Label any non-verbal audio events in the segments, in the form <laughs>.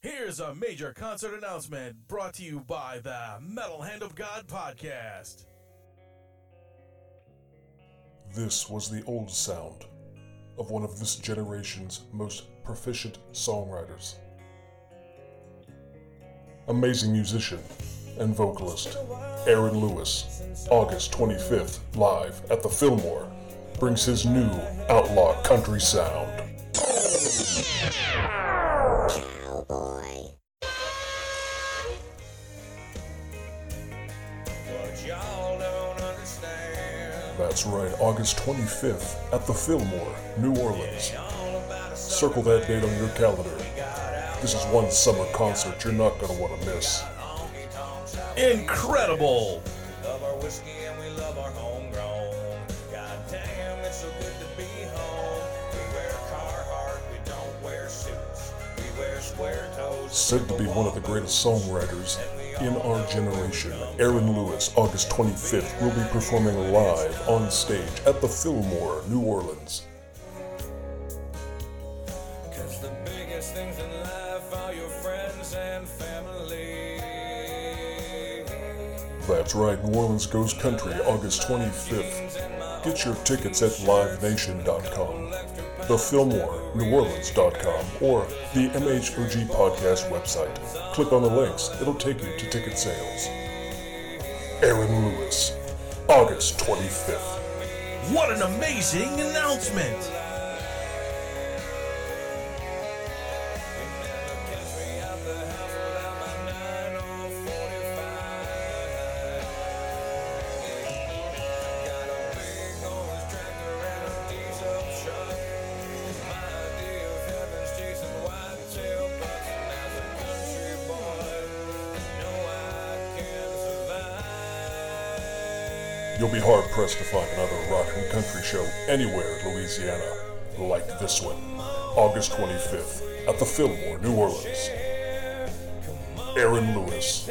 Here's a major concert announcement brought to you by the Metal Hand of God podcast. This was the old sound of one of this generation's most proficient songwriters. Amazing musician and vocalist Aaron Lewis, August 25th, live at the Fillmore, brings his new outlaw country sound. Right, August 25th at the Fillmore, New Orleans. Circle that date on your calendar. This is one summer concert you're not going to want to miss. Incredible! Said to be one of the greatest songwriters in our generation, Aaron Lewis, August 25th, will be performing live on stage at the Fillmore, New Orleans. Cause the biggest things in life are your friends and family. That's right, New Orleans Ghost Country, August 25th. Get your tickets at livenation.com, the Fillmore, New Orleans.com, or the MHOG podcast website. Click on the links, it'll take you to ticket sales. Aaron Lewis, August 25th. What an amazing announcement! You'll be hard pressed to find another rock and country show anywhere in Louisiana like this one. August 25th at the Fillmore, New Orleans. Aaron Lewis.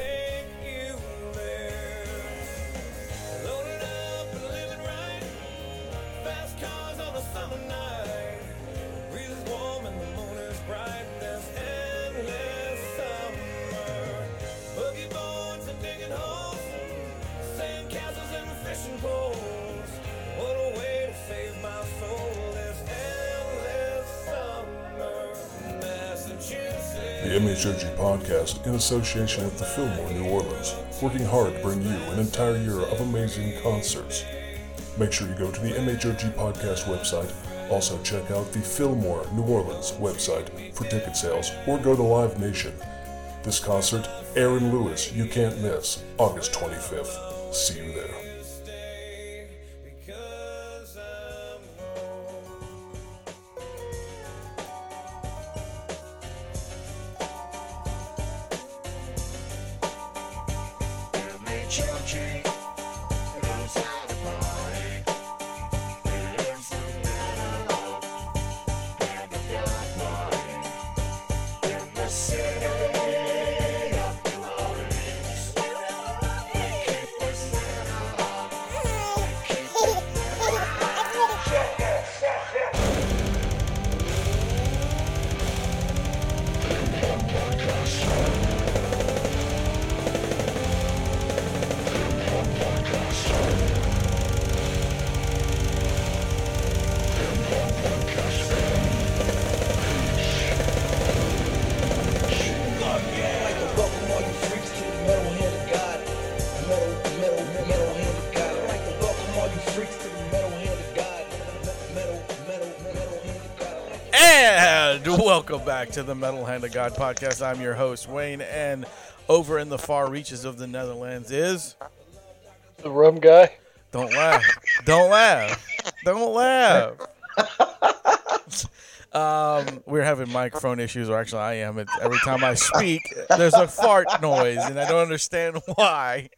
Podcast, in association with the Fillmore New Orleans, working hard to bring you an entire year of amazing concerts. Make sure you go to the MHOG podcast website. Also, check out the Fillmore New Orleans website for ticket sales or go to Live Nation. This concert, Aaron Lewis, you can't miss, August 25th. See you there. Welcome back to the Metal Hand of God podcast. I'm your host, Wayne, and over in the far reaches of the Netherlands is. The rum guy. Don't laugh. Don't laugh. Don't laugh. Um, we're having microphone issues, or actually, I am. It's, every time I speak, there's a fart noise, and I don't understand why.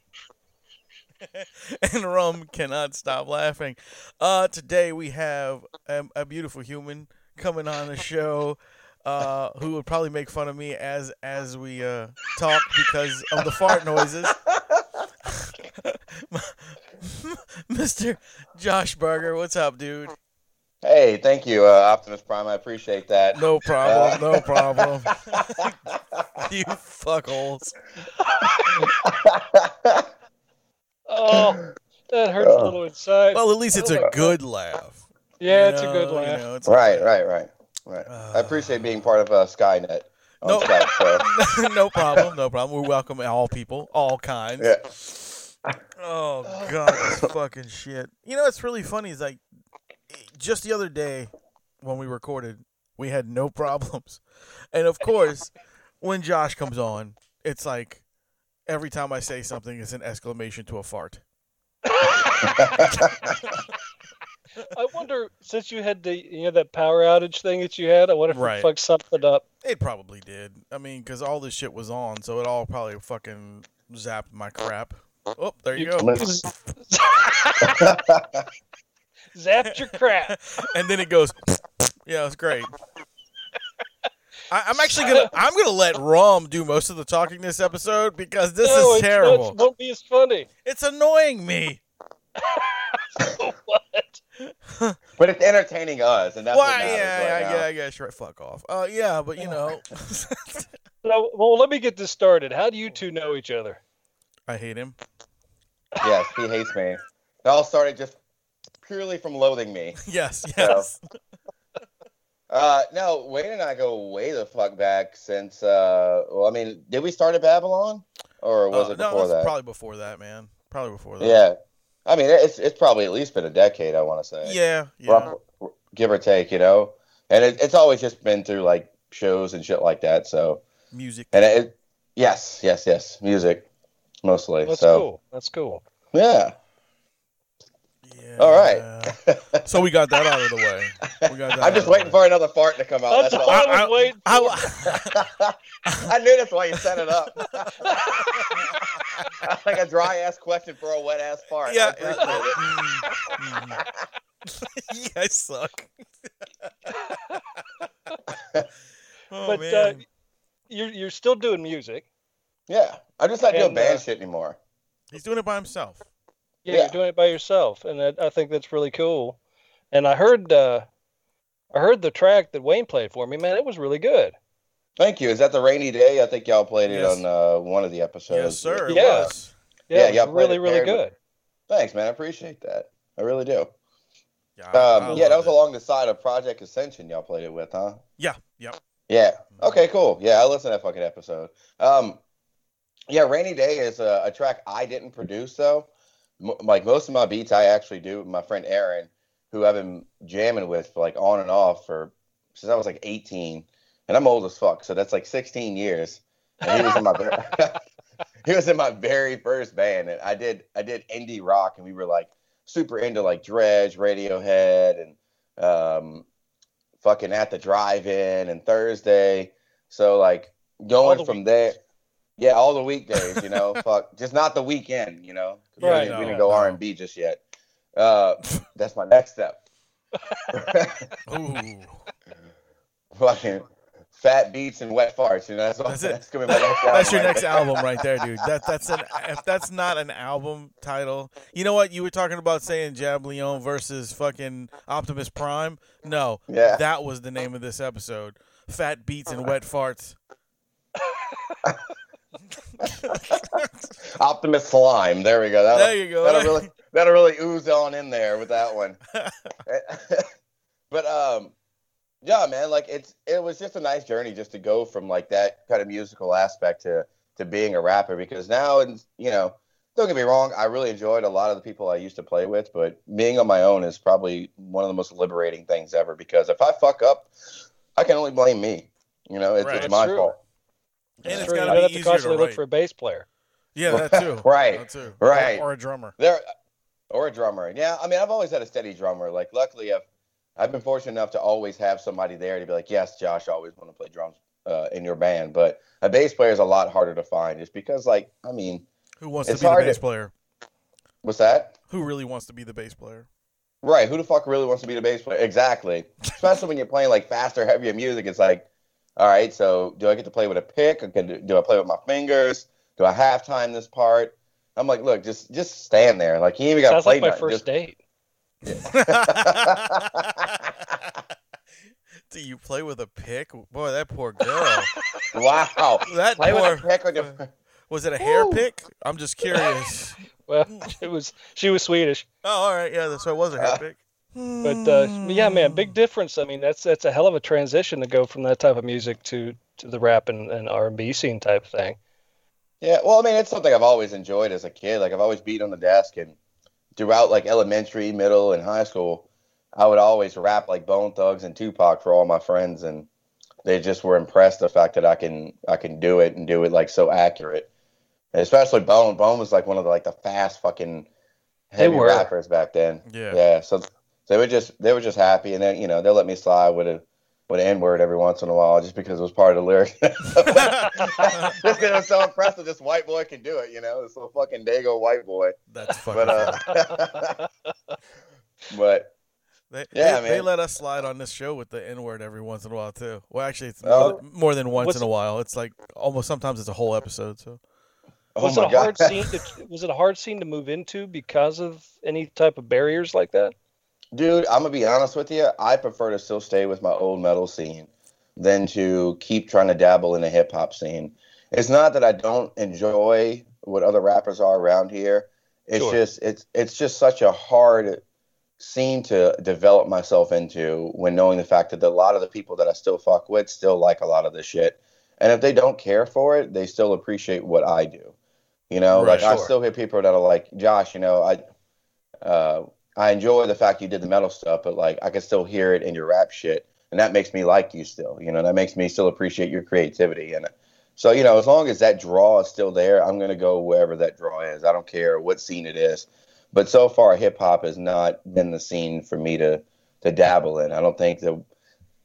<laughs> and Rum cannot stop laughing. Uh, today we have a, a beautiful human coming on the show. Uh, who would probably make fun of me as as we uh, talk because of the fart noises. <laughs> <laughs> Mr. Josh Berger, what's up, dude? Hey, thank you, uh, Optimus Prime. I appreciate that. No problem, no problem. <laughs> you fuckholes. Oh, that hurts a Oh. little inside. Well, at least it's a good laugh. yeah, you it's a know, good you laugh. know, it's right, okay. right, right, right. I appreciate being part of uh, Skynet No. Skype. So. <laughs> no problem, no problem. We welcome all people, all kinds. Yeah. Oh god, this fucking shit. You know what's really funny is like just the other day when we recorded, we had no problems. And of course, when Josh comes on, it's like every time I say something it's an exclamation to a fart. <laughs> <laughs> I wonder, since you had the you know that power outage thing that you had, I wonder if Right. it fucked something up. It probably did. I mean, cuz all this shit was on, so it all probably fucking zapped my crap. Oh, there you go. <laughs> <laughs> Zapped your crap. <laughs> and then it goes. Yeah, it's great. I, I'm actually gonna I'm gonna let Rum do most of the talking this episode because this no, is it's- terrible. It won't be as funny. It's annoying me. But it's entertaining us, and that's Why? what matters yeah, right yeah, now. yeah, yeah, sure. Fuck off. Uh, yeah, but you know, <laughs> No, well, let me get this started. How do you two know each other? I hate him. Yes, he hates me. It all started just purely from loathing me. <laughs> Yes, yes. <laughs> Uh, no, Wayne and I go way the fuck back since. Uh, well, I mean, did we start at Babylon, or was Uh, it no, before it's that? probably before that, man. Probably before that. Yeah, I mean, it's it's probably at least been a decade. I want to say. Yeah, yeah. Rough- give or take, you know. And it, it's always just been through like shows and shit like that. So, Music. and it, it yes, yes, yes, music mostly. That's so, cool. That's cool. yeah. Yeah. All right. So we got that out of the way. We got that <laughs> I'm just waiting for another fart to come out. That's, That's all all. I was waiting. I, <laughs> I knew that's why you set it up. <laughs> <laughs> like a dry ass question for a wet ass fart. yeah. I appreciate it. <laughs> You guys suck. <laughs> oh but uh, you're you're still doing music. Yeah, I'm just not doing And, band uh, shit anymore. He's doing it by himself. Yeah, Yeah. you're doing it by yourself, and I, I think that's really cool. And I heard uh, I heard the track that Wayne played for me. Man, it was really good. Thank you. Is that the rainy day? I think y'all played it Yes. on uh, one of the episodes. Yes, sir. It Yeah. was. Yeah, Yeah, it y'all played really it really paired with- good. Thanks, man. I appreciate that. I really do. Yeah, I- I Um, yeah, that was it. along the side of Project Ascension. Y'all played it with, huh? Yeah, yep. Yeah. Okay, cool. Yeah, I listened to that fucking episode. Um, yeah, Rainy Day is a, a track I didn't produce though. M- like most of my beats, I actually do. with My friend Aaron, who I've been jamming with for like on and off for since I was like 18, and I'm old as fuck, so that's like 16 years. And he was in my ver- <laughs> he was in my very first band, and I did I did indie rock, and we were like super into like Dredg, Radiohead, and um, fucking at the drive-in and Thursday. So like going from there, yeah, all the weekdays, you know, <laughs> fuck, just not the weekend, you know. 'cause we Right, didn't- we didn't go no. R and B just yet. Uh, that's my next step. <laughs> Ooh. Fucking fat beats and wet farts, you know. That's, all, That's that's, it. gonna be my next. That's your right next there. album right there, dude. That that's an if that's not an album title. You know what? You were talking about saying JAB Leone versus fucking Optimus Prime. No, Yeah. that was the name of this episode. Fat beats and wet farts. <laughs> Optimus Slime. There we go. That'll, There you go. That'll really that'll really ooze on in there with that one. <laughs> <laughs> but um, yeah, man, like it's it was just a nice journey just to go from like that kind of musical aspect to to being a rapper because now and you know don't get me wrong I really enjoyed a lot of the people I used to play with but being on my own is probably one of the most liberating things ever because if I fuck up I can only blame me you know it's, Right. it's my true. fault And That's it's true. You gotta don't be have to easier to look for a bass player. Yeah, that too. <laughs> Right. That too. Right. Or, or a drummer. There, or a drummer. Yeah, I mean, I've always had a steady drummer. Like, luckily, I've I've been fortunate enough to always have somebody there to be like, yes, Josh, I always want to play drums uh, in your band. But a bass player is a lot harder to find, just because, like, I mean, Who wants It's to be the bass to- player? what's that? Who really wants to be the bass player? Right? Who the fuck really wants to be the bass player? Exactly. Especially when you're playing like faster, heavier music. It's like, all right, so do I get to play with a pick? Or can, do I play with my fingers? Do I half time this part? I'm like, look, just just stand there. Like, you ain't even got to Sounds play like my nothing. first Just- date. <laughs> Do you play with a pick? Boy, that poor girl. <laughs> Wow. That Play with a pick on your- <laughs> Was it a hair pick? I'm just curious. Well, it was she was Swedish, Oh, all right. Yeah, so it was a hair Uh, pick. but uh, yeah, man, big difference. I mean, that's that's a hell of a transition to go from that type of music to to the rap and, and R and B scene type thing. Yeah, well, I mean, it's something I've always enjoyed as a kid. Like I've always beat on the desk, and throughout like elementary, middle, and high school, I would always rap like Bone Thugs and Tupac for all my friends, and they just were impressed the fact that I can I can do it and do it like so accurate. And especially Bone. Bone was like one of the like the fast fucking heavy were. rappers back then. Yeah. Yeah. So they were just they were just happy, and then you know they'll let me slide with a with an N word every once in a while just because it was part of the lyric. <laughs> just because it was so impressive, this white boy can do it. You know, this little fucking Dago white boy. That's fucking. But uh, <laughs> but they, yeah, they, they let us slide on this show with the N word every once in a while too. Well, actually, it's Oh. more, more than once What's- in a while. It's like almost sometimes it's a whole episode. So oh was it a god, hard scene? To, was it a hard scene to move into because of any type of barriers like that? Dude, I'm gonna be honest with you. I prefer to still stay with my old metal scene than to keep trying to dabble in the hip hop scene. It's not that I don't enjoy what other rappers are around here. It's Sure. just it's it's just such a hard scene to develop myself into when knowing the fact that a lot of the people that I still fuck with still like a lot of this shit. And if they don't care for it, they still appreciate what I do. You know, Right, like I still hear people that are like, Josh, you know, I uh I enjoy the fact you did the metal stuff, but like I can still hear it in your rap shit. And that makes me like you still. You know, that makes me still appreciate your creativity. And so, you know, as long as that draw is still there, I'm gonna go wherever that draw is. I don't care what scene it is. But so far, hip hop has not been the scene for me to to dabble in. I don't think the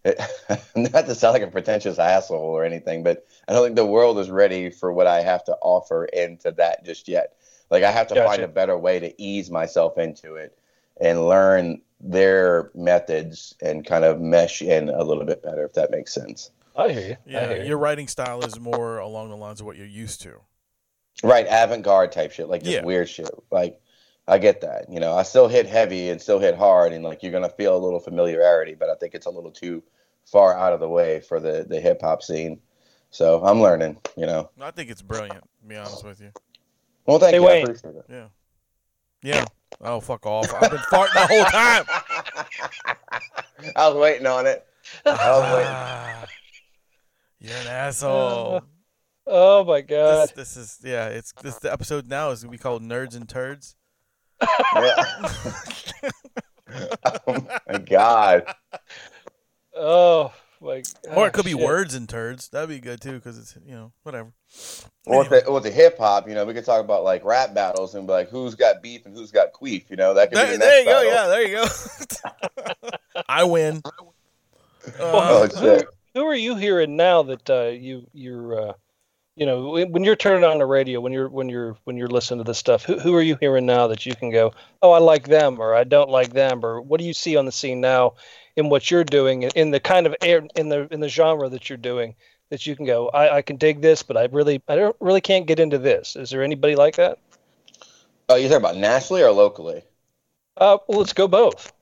<laughs> not to sound like a pretentious asshole or anything, but I don't think the world is ready for what I have to offer into that just yet. Like I have to Gotcha. find a better way to ease myself into it and learn their methods and kind of mesh in a little bit better, if that makes sense. I hear you. Yeah, hear you. your writing style is more along the lines of what you're used to. Right, avant-garde type shit, like just Yeah. weird shit. Like I get that. You know, I still hit heavy and still hit hard, and like you're gonna feel a little familiarity, but I think it's a little too far out of the way for the the hip hop scene. So I'm learning. You know. I think it's brilliant. To be honest with you. Well, thank Hey, you. I appreciate it. Yeah. Yeah. Oh fuck off! I've been farting the whole time. <laughs> I was waiting on it. I was waiting. Ah, you're an asshole. <laughs> Oh my god. This, this is yeah. It's this the episode now is gonna be called Nerds and Turds. Yeah. <laughs> oh my god. Oh my. Or it could ah, be words and turds. That'd be good too, because it's you know whatever. Or with the, with the hip hop, you know, we could talk about like rap battles and be like, who's got beef and who's got queef. You know, that could There, be the next there you go. battle. Yeah, there you go. <laughs> I win. Oh Uh, shit. Who are you hearing now that uh, you you're uh, you know when when you're turning on the radio when you're when you're when you're listening to this stuff who who are you hearing now that you can go oh I like them or I don't like them or what do you see on the scene now in what you're doing in the kind of air in the in the genre that you're doing that you can go I, I can dig this but I really I don't really can't get into this is there anybody like that Oh, you talking about nationally or locally? uh well let's go both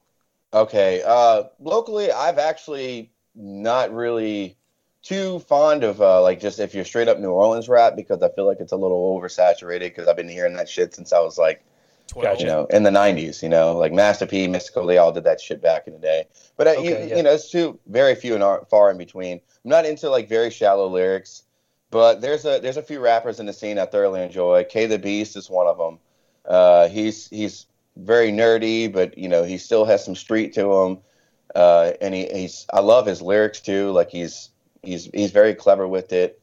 Okay. Uh, locally, I've actually not really too fond of uh, like just if you're straight up New Orleans rap because I feel like it's a little oversaturated because I've been hearing that shit since I was like Twelve. you know in the '90s. You know, like Master P, Mystikal, they all did that shit back in the day. But uh, Okay, you, yeah. you know, it's too very few and far in between. I'm not into like very shallow lyrics, but there's a there's a few rappers in the scene I thoroughly enjoy. K the Beast is one of them. Uh, he's he's very nerdy, but you know he still has some street to him. Uh, and he, he's I love his lyrics too. Like he's he's he's very clever with it.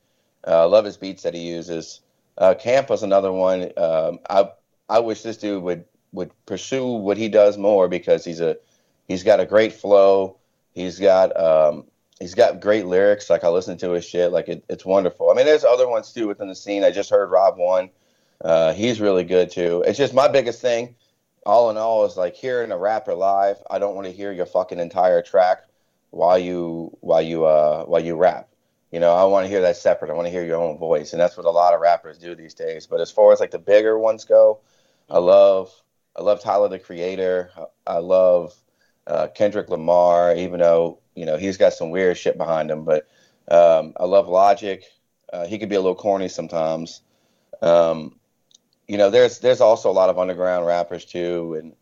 Uh, I love his beats that he uses. Uh, Camp was another one. Um, I I wish this dude would would pursue what he does more because he's a he's got a great flow. He's got um, he's got great lyrics. Like I listen to his shit. Like it, it's wonderful. I mean, there's other ones too within the scene. I just heard Rob one. Uh, he's really good too. It's just my biggest thing. All in all, is like hearing a rapper live. I don't want to hear your fucking entire track while you while you uh while you rap. You know, I want to hear that separate. I want to hear your own voice, and that's what a lot of rappers do these days. But as far as like the bigger ones go, I love I love Tyler the Creator. I love uh, Kendrick Lamar. Even though you know he's got some weird shit behind him. But um, I love Logic. Uh, he could be a little corny sometimes. Um, you know, there's there's also a lot of underground rappers too, and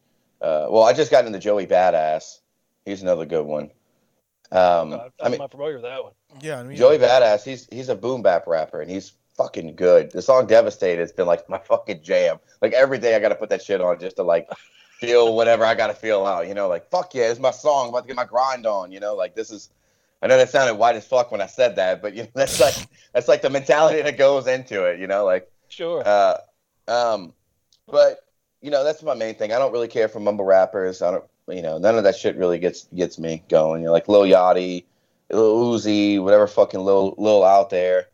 uh, well, I just got into Joey Badass. He's another good one. Um, I'm I mean, not familiar with that one. Yeah, I mean, Joey Badass, he's he's a boom bap rapper and he's fucking good. The song Devastated has been like my fucking jam. Like every day I gotta put that shit on just to like feel whatever I gotta feel out, you know, like fuck yeah, it's my song, I'm about to get my grind on, you know, like this is I know that sounded white as fuck when I said that, but you know, that's like <laughs> that's like the mentality that goes into it, you know, like Sure. uh um but you know, that's my main thing. I don't really care for mumble rappers. I don't you know, none of that shit really gets gets me going. You know, like Lil Yachty, Lil Uzi, whatever fucking Lil Lil out there.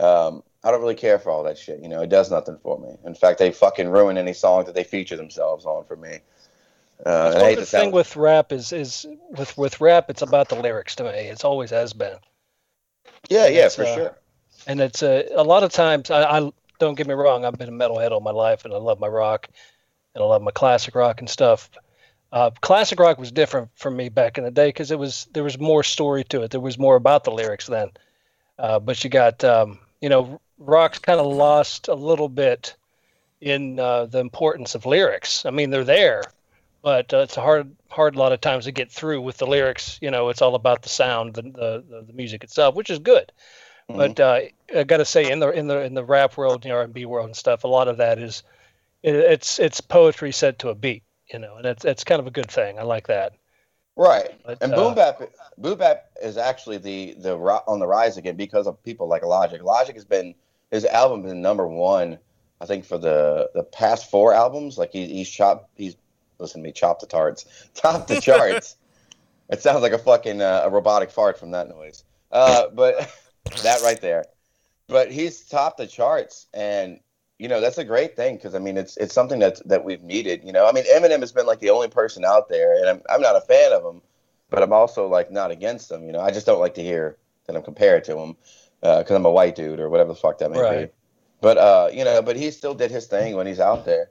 Um, I don't really care for all that shit. You know, it does nothing for me. In fact, they fucking ruin any song that they feature themselves on for me. Uh, and I hate the thing sound, with rap is is with with rap it's about the lyrics to me. It's always has been. yeah, yeah, for uh, sure. and it's a a lot of times I, I don't get me wrong i've been a metalhead all my life and i love my rock and i love my classic rock and stuff uh, classic rock was different for me back in the day because it was there was more story to it there was more about the lyrics then uh, but you got um, you know rock's kind of lost a little bit in uh, the importance of lyrics i mean they're there but uh, it's a hard hard lot of times to get through with the lyrics you know it's all about the sound the, the, the, the music itself which is good Mhm. but uh, I got to say, in the in the in the rap world, the R and B world and stuff, a lot of that is it, it's it's poetry set to a beat, you know, and it's it's kind of a good thing. I like that. Right. But, And uh, boom bap, boom bap is actually the the on the rise again because of people like Logic. Logic has been his album been number one, I think, for the the past four albums. Like he, he's chopped, he's listen to me, chop the tarts, <laughs> top the charts. it sounds like a fucking uh, a robotic fart from that noise. Uh, but <laughs> that right there. But he's topped the charts, and you know that's a great thing because I mean it's it's something that that we've needed. You know, I mean Eminem has been like the only person out there, and I'm I'm not a fan of him, but I'm also like not against him. You know, I just don't like to hear that I'm compared to him because I'm a white dude or whatever the fuck that may be. Right. But uh, you know, but he still did his thing when he's out there.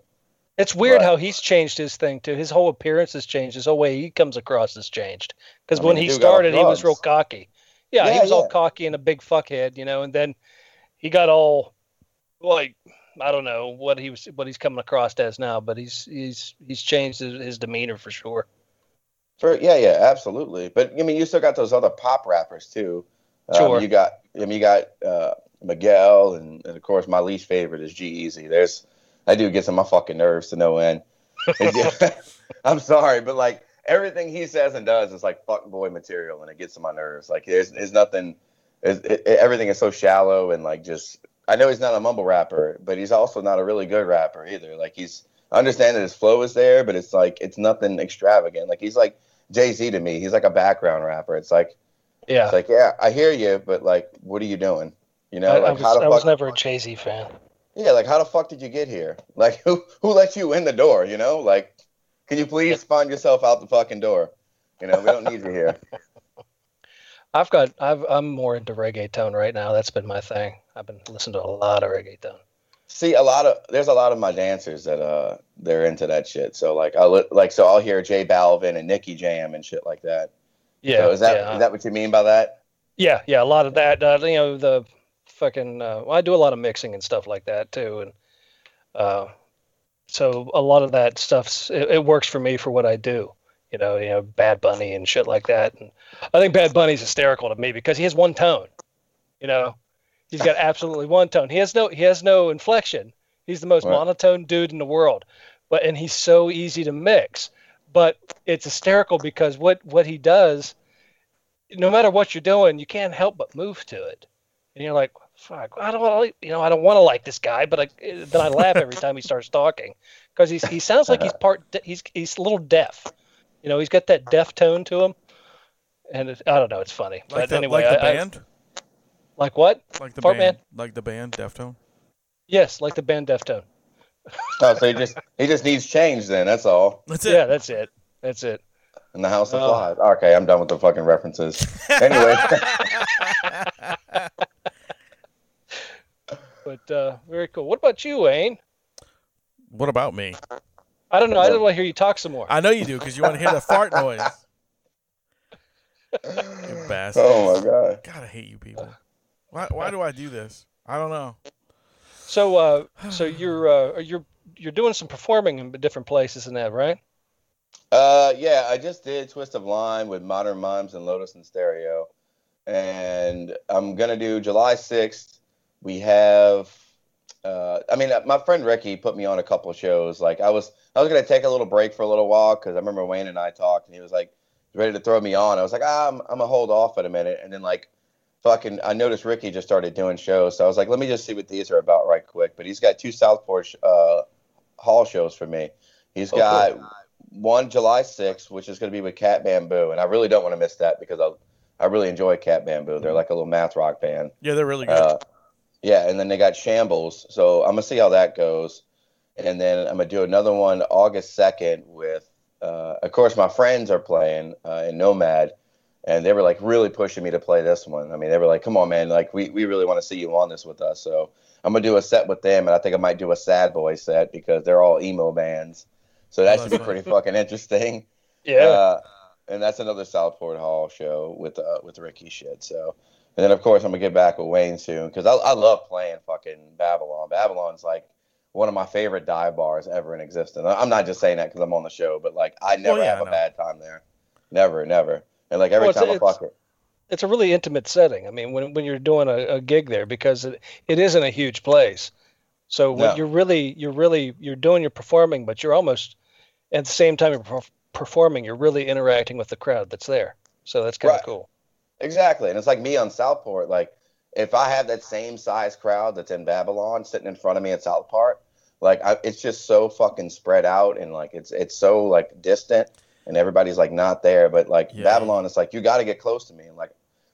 It's weird Right. how he's changed his thing too. His whole appearance has changed. His whole way he comes across has changed. Because I when mean, he dude got off started, he was real cocky. Yeah, he Yeah, was all cocky and a big fuckhead, you know. And then he got all like I don't know what he was what he's coming across as now, but he's he's he's changed his, his demeanor for sure. For yeah, yeah, absolutely. But I mean, you still got those other pop rappers too. Um, Sure. You got, I mean, you got uh, Miguel, and, and of course, my least favorite is G-Eazy. There's that dude gets on my fucking nerves to no end. <laughs> <laughs> I'm sorry, but like everything he says and does is like fuck boy material, and it gets on my nerves. Like there's, there's nothing. It, it- everything is so shallow and like just. I know he's not a mumble rapper, but he's also not a really good rapper either. Like he's I understand that his flow is there, but it's like it's nothing extravagant. Like he's like Jay Z to me. He's like a background rapper. It's like Yeah, it's like yeah, I hear you, but like, what are you doing? You know, I, I like was, how the I was never a Jay Z fan. Yeah, like how the fuck did you get here? Like <laughs> who who let you in the door? You know, like can you please find yourself out the fucking door? You know, we don't need you here. <laughs> I've got I've I'm more into reggaeton right now. That's been my thing. I've been listening to a lot of reggaeton. See, a lot of there's a lot of my dancers that uh they're into that shit. So like I will like so I'll hear J Balvin and Nicky Jam and shit like that. Yeah, So is that is yeah, that what you mean by that? yeah, yeah. A lot of that. Uh, you know, the fucking. Uh, well, I do a lot of mixing and stuff like that too, and uh, so a lot of that stuff's it, it works for me for what I do. You know, you know, Bad Bunny and shit like that. And I think Bad Bunny's hysterical to me because he has one tone. You know, he's got absolutely one tone. He has no he has no inflection. He's the most Right. monotone dude in the world. But and he's so easy to mix. But it's hysterical because what what he does, no matter what you're doing, you can't help but move to it. And you're like, fuck, I don't want to, you know, I don't want to like this guy, but I, eh, then I laugh every time he starts talking because he's he sounds like he's part de- he's he's a little deaf. You know, he's got that deaf tone to him, and it, I don't know, it's funny. Like but the, anyway, like the I- I- band, like what? like the Fart band, Man? like the band, Deftone. Yes, like the band Deftone. Oh, so he just he just needs change then. That's all. That's it. Yeah, that's it. That's it. In the House of Oh. Flies. Okay, I'm done with the fucking references. Anyway, <laughs> But uh, very cool. What about you, Wayne? what about me? I don't know. I don't want to hear you talk some more. I know you do because you want to hear the fart noise. You bastards. <laughs> Oh my god. God, I hate you people. Why? Why do I do this? I don't know. So, uh, so <sighs> you're uh, you're you're doing some performing in different places and that, right? Uh, yeah, I just did Twist of Lime with Modern Mimes and Lotus and Stereo, and I'm gonna do July 6th. We have, uh, I mean, my friend Ricky put me on a couple shows. Like I was, I was gonna take a little break for a little while because I remember Wayne and I talked, and he was like ready to throw me on. I was like, ah, I'm, I'm gonna hold off in a minute, and then like. Fucking, I noticed Ricky just started doing shows, so I was like, let me just see what these are about right quick. But he's got two Southport sh- uh, hall shows for me. He's Oh, got cool. one July 6th, which is going to be with Cat Bamboo, and I really don't want to miss that because I I really enjoy Cat Bamboo. They're like a little math rock band. Yeah, they're really good. Uh, yeah, and then they got Shambles, so I'm gonna see how that goes, and then I'm gonna do another one August 2nd with, uh, of course, my friends are playing uh, in Nomad, and they were like really pushing me to play this one. I mean, they were like, "Come on, man! Like we we really want to see you on this with us." So I'm gonna do a set with them, and I think I might do a Sad Boy set because they're all emo bands. So that Oh, should be pretty fucking interesting. <laughs> Yeah. Uh, and that's another Southport Hall show with uh, with Ricky shit. So, and then of course I'm gonna get back with Wayne soon because I, I love playing fucking Babylon. Babylon's like one of my favorite dive bars ever in existence. I'm not just saying that because I'm on the show, but like I never Well, yeah, have I a bad time there. Never, never. And like every Well, time I fuck it. it's a really intimate setting. I mean, when when you're doing a, a gig there, because it, it isn't a huge place, so when No. you're really you're really you're doing your performing, but you're almost at the same time you're perf- performing, you're really interacting with the crowd that's there. So that's kind of Right. cool. Exactly. And it's like me on Southport. Like, if I have that same size crowd that's in Babylon sitting in front of me at Southport, like, I, it's just so fucking spread out and like it's it's so like distant and everybody's like not there. But like Yeah. Babylon, it's like you got to get close to me. And like,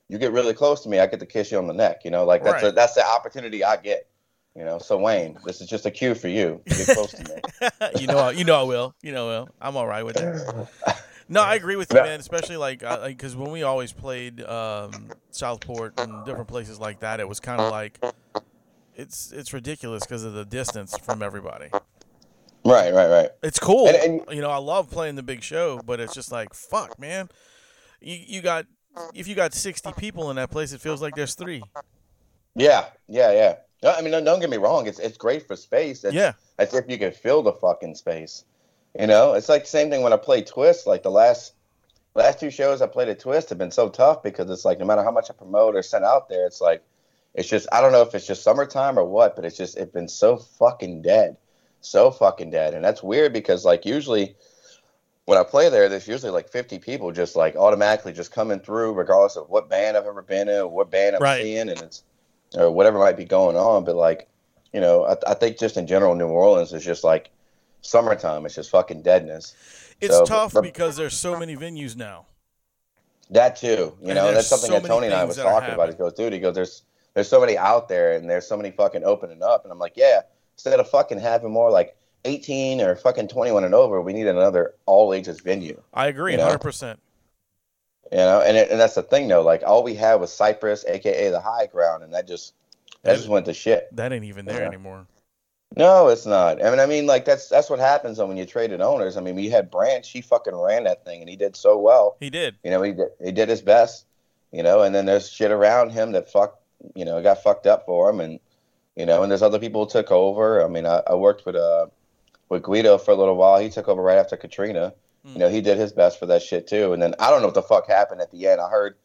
you get really close to me, I get to kiss you on the neck. You know, like that's Right. a, that's the opportunity I get. You know, so Wayne, this is just a cue for you. Get close to me. <laughs> you know, I, you know, I will. You know, I will. I'm all right with it. <laughs> No, I agree with you, man. Especially like, because when we always played um, Southport and different places like that, it was kind of like it's it's ridiculous because of the distance from everybody. Right, right, right. It's cool, And- and- you know. I love playing the big show, but it's just like, fuck, man. You you got if you got 60 people in that place, it feels like there's three. Yeah, yeah, yeah. No, I mean, don't- don't get me wrong. It's it's great for space. It's, Yeah. As if you can fill the fucking space. You know, it's like the same thing when I play Twist. Like the last last two shows I played at Twist have been so tough because it's like no matter how much I promote or send out there, it's like it's just I don't know if it's just summertime or what, but it's just it's been so fucking dead, so fucking dead, and that's weird because like usually when I play there, there's usually like 50 people just like automatically just coming through, regardless of what band I've ever been in, or what band I'm Right. seeing, and it's or whatever might be going on. But like, you know, I, I think just in general, New Orleans is just like summertime. It's just fucking deadness. It's So, tough but- because there's so many venues now. That too, you And know, that's something so that Tony and I was talking about. He goes, dude, he goes, there's there's so many out there, and there's so many fucking opening up, and I'm like, yeah. Instead of fucking having more like 18 or fucking 21 and over, we need another all ages venue. I agree, You know? 100%. You know, and it, and that's the thing though. Like all we had was Cypress, aka the high ground, and that just that That- just went to shit. That ain't even there Yeah. anymore. No, it's not. I mean, I mean, like that's that's what happens when you traded owners. I mean, we had Branch. He fucking ran that thing, and he did so well. He did. You know, he did, he did his best. You know, and then there's shit around him that fuck, you know, got fucked up for him, and you know, and there's other people who took over. I mean, I, I worked with uh with Guido for a little while. He took over right after Katrina. You know, he did his best for that shit too. And then I don't know what the fuck happened at the end. I heard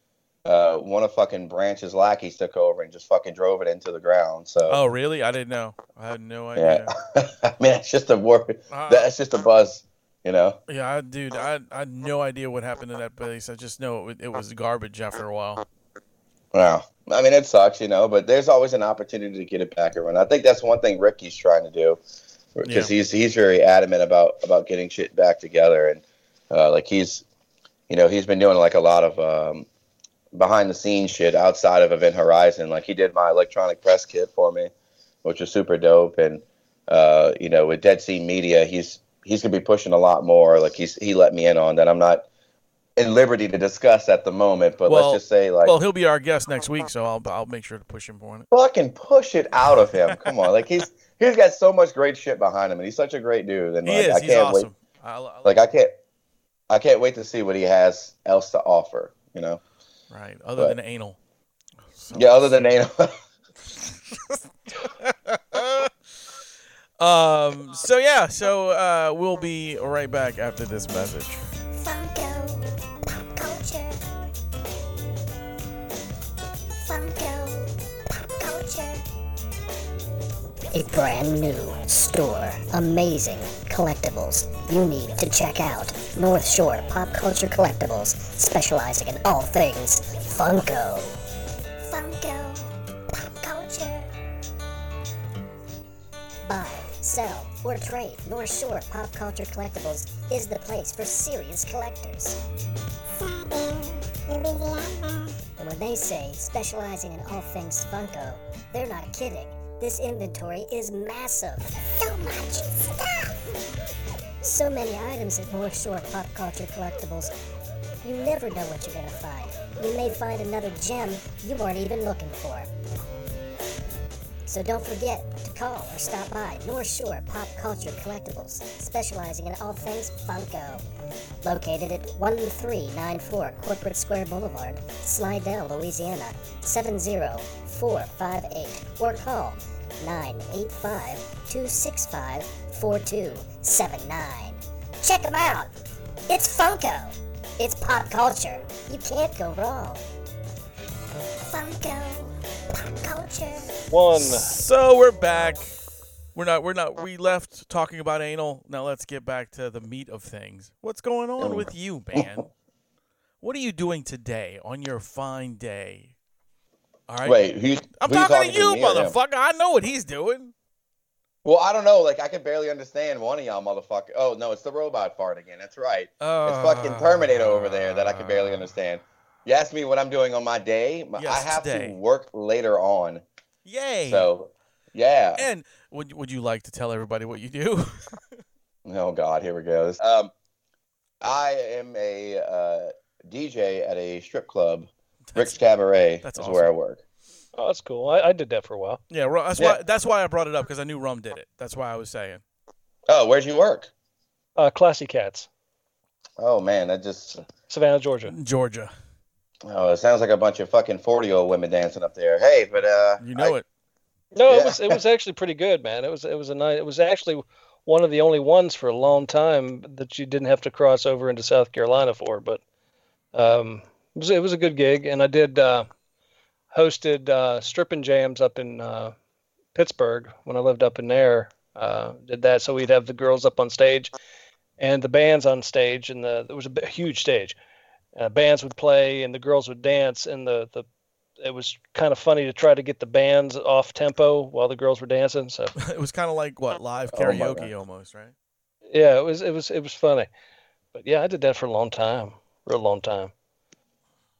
uh, one of fucking Branch's lackeys took over and just fucking drove it into the ground. So Oh, really? I didn't know. I had no idea. yeah. <laughs> I mean, it's just a word. Uh, That's just a buzz, you know. Yeah, I, dude, I, I had no idea what happened to that place. I just know it, it was garbage after a while. Wow. I mean, it sucks, you know, but there's always an opportunity to get it back around. I think that's one thing Ricky's trying to do because he's he's very adamant about about getting shit back together and uh, like he's you know he's been doing like a lot of um, behind the scenes shit outside of Event Horizon. Like he did my electronic press kit for me, which was super dope. And uh, you know, with Dead Sea Media, he's he's gonna be pushing a lot more. Like he's he let me in on that. I'm not in liberty to discuss at the moment, but Well- let's just say like Well, he'll be our guest next week, so I'll I'll make sure to push him for it. fucking push it out of him. Come on, like he's he's got so much great shit behind him, and he's such a great dude. And He like, is. I He's can't awesome. wait. I, I, Like I can't, I can't wait to see what he has else to offer. you know. Right. Other But- than anal. So- Yeah, other than anal. <laughs> <laughs> Um. So yeah. So uh, we'll be right back after this message. A brand new store. Amazing collectibles you need to check out. North Shore Pop Culture Collectibles, specializing in all things Funko. Funko pop culture. Buy, sell, or trade, North Shore Pop Culture Collectibles is the place for serious collectors. And when they say specializing in all things Funko, they're not kidding. This inventory is massive. So much stuff. So many items at North Shore Pop Culture Collectibles. You never know what you're gonna find. You may find another gem you weren't even looking for. So don't forget to call or stop by North Shore Pop Culture Collectibles, specializing in all things Funko. Located at 1394 Corporate Square Boulevard, Slidell, Louisiana 70458, or call 985 265 4279. Check them out! It's Funko! It's pop culture. You can't go wrong. Funko Pop Culture. One. So we're back. We're not. We're not. We left talking about anal. Now let's get back to the meat of things. What's going on oh. with you, man? What are you doing today on your fine day? All right. Wait? I'm who talking, to you, him? motherfucker. I know what he's doing. Well, I don't know. Like, I can barely understand one of y'all, motherfucker. Oh no, it's the robot fart again. That's right. Uh, It's fucking Terminator over there that I can barely understand. You asked me what I'm doing on my day. Yes, I have today. to work later on. Yay. So, yeah. and would would you like to tell everybody what you do? <laughs> Oh God, here we go. Um, I am a uh, DJ at a strip club. Rick's Cabaret that's is awesome. where I work. Oh, that's cool. I, I did that for a while. yeah. Ru- That's Yeah. why. That's why I brought it up because I knew Rum did it. That's why I was saying. Oh, where'd you work? Uh, Classy Cats, Oh man, that just Savannah, Georgia. Georgia. oh, it sounds like a bunch of fucking forty year old women dancing up there. Hey, but uh, You know I- it. No, it was it was actually pretty good, man. It was it was a nice. It was actually one of the only ones for a long time that you didn't have to cross over into South Carolina for. But um, it was it was a good gig, and I did uh, hosted uh, stripping jams up in uh, Pittsburgh when I lived up in there. Uh, did that, so we'd have the girls up on stage, and the bands on stage, and the there was a huge stage. Uh, bands would play, and the girls would dance, and the the it was kind of funny to try to get the bands off tempo while the girls were dancing. So <laughs> it was kind of like what live Oh, karaoke God. almost, right? yeah, it was it was it was funny. But yeah, I did that for a long time, real long time.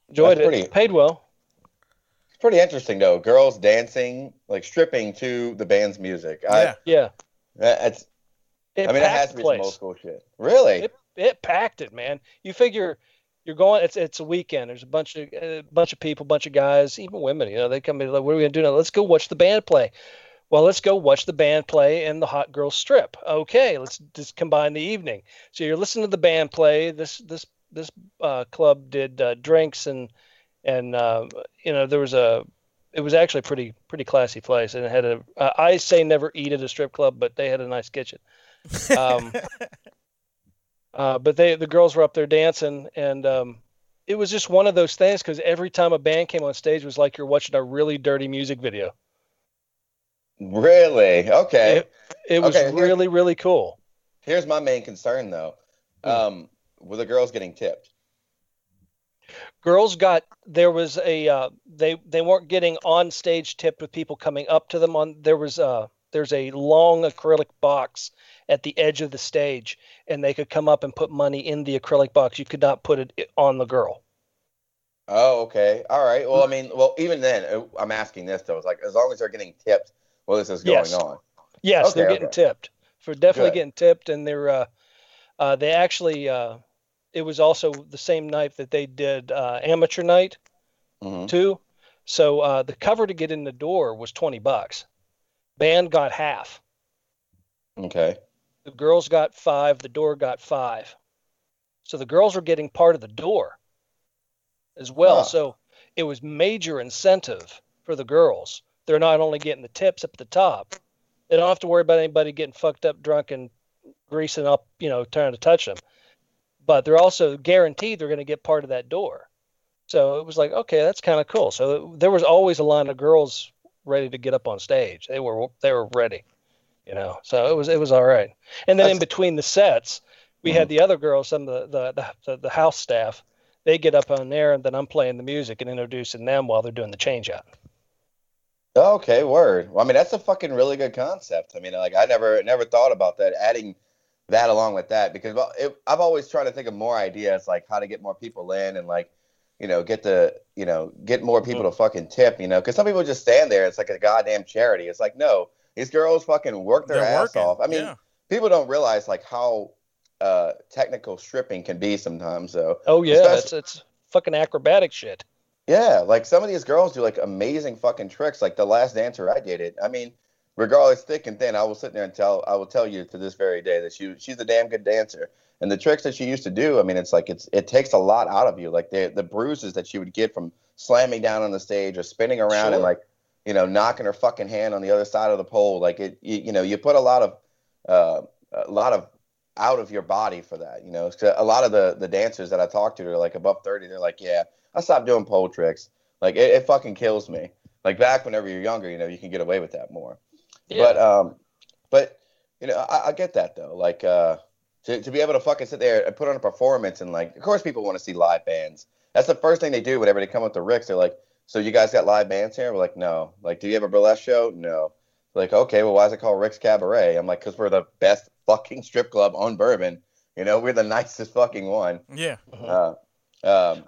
Enjoyed That's it. pretty- Paid well. it's pretty interesting though. Girls dancing, like stripping to the band's music. I, Yeah. Yeah. That's. It I mean, it has packed to the be some old school shit. Really? It it packed it, man. You figure you're going. It's it's a weekend. There's a bunch of a bunch of people, bunch of guys, even women. You know, they come in like, "What are we gonna do now? Let's go watch the band play." Well, let's go watch the band play and the hot girl strip. Okay, let's just combine the evening. So you're listening to the band play. This this this uh, club did uh, drinks and and uh, you know there was a it was actually a pretty pretty classy place and it had a uh, I say never eat at a strip club, but they had a nice kitchen. Um, <laughs> uh, but they the girls were up there dancing, and um, it was just one of those things because every time a band came on stage it was like you're watching a really dirty music video. Really? Okay. It, it was Okay, here- really really cool. Here's my main concern though. Um, were the girls getting tipped? Girls got there was a uh, they they weren't getting on stage tipped with people coming up to them on there was a there's a long acrylic box at the edge of the stage and they could come up and put money in the acrylic box you could not put it on the girl Oh, okay. All right. Well, I mean, well, even then, uh, I'm asking this though. It's like as long as they're getting tipped, well, this is going Yes. on. Yes, Okay, they're getting okay. tipped. For definitely Good. getting tipped, and they're uh, uh, they actually uh, it was also the same night that they did uh, amateur night hmm too. So uh, the cover to get in the door was twenty bucks. Band got half. Okay. The girls got five. The door got five. So the girls were getting part of the door. as well. Huh. So it was major incentive for the girls. They're not only getting the tips up at the top, they don't have to worry about anybody getting fucked up, drunk, and greasing up, you know, trying to touch them. But they're also guaranteed they're going to get part of that door. So it was like, okay, that's kind of cool. So there was always a line of girls ready to get up on stage. They were they were ready, you know. So it was it was all right. And then in between the sets, we had mm-hmm. the other girls, some of the the, the the the house staff. They get up on there, and then I'm playing the music and introducing them while they're doing the change out. Okay, word. Well, I mean, that's a fucking really good concept. I mean, like I never never thought about that. Adding that along with that because well, it, I've always tried to think of more ideas like how to get more people in and like you know get the you know get more people to fucking tip. You know, because some people just stand there. It's like a goddamn charity. It's like no, these girls fucking work their They're ass working. off. I mean, yeah. people don't realize like how uh, technical stripping can be sometimes. So Oh yeah, Especially- it's it's fucking acrobatic shit. yeah, like some of these girls do like amazing fucking tricks. Like the last dancer I dated. I mean, regardless thick and thin, I will sit there and tell I will tell you to this very day that she she's a damn good dancer. And the tricks that she used to do, I mean, it's like it's it takes a lot out of you. Like the the bruises that she would get from slamming down on the stage or spinning around Sure. and like you know knocking her fucking hand on the other side of the pole. Like it, you, you know, you put a lot of uh, a lot of out of your body for that. You know, a lot of the the dancers that I talk to are like above thirty. They're like, yeah, I stopped doing pole tricks. Like it, it fucking kills me. Like back whenever you're younger, you know, you can get away with that more. Yeah. But um, but you know, I, I get that though. Like uh, to to be able to fucking sit there and put on a performance and like, of course, people want to see live bands. That's the first thing they do whenever they come up to Ricks. They're like, so you guys got live bands here? We're like, no. Like, do you have a burlesque show? No. Like, okay, well, why is it called Rick's Cabaret? I'm like, because we're the best fucking strip club on Bourbon. You know, we're the <laughs> nicest fucking one. Yeah. Uh, um,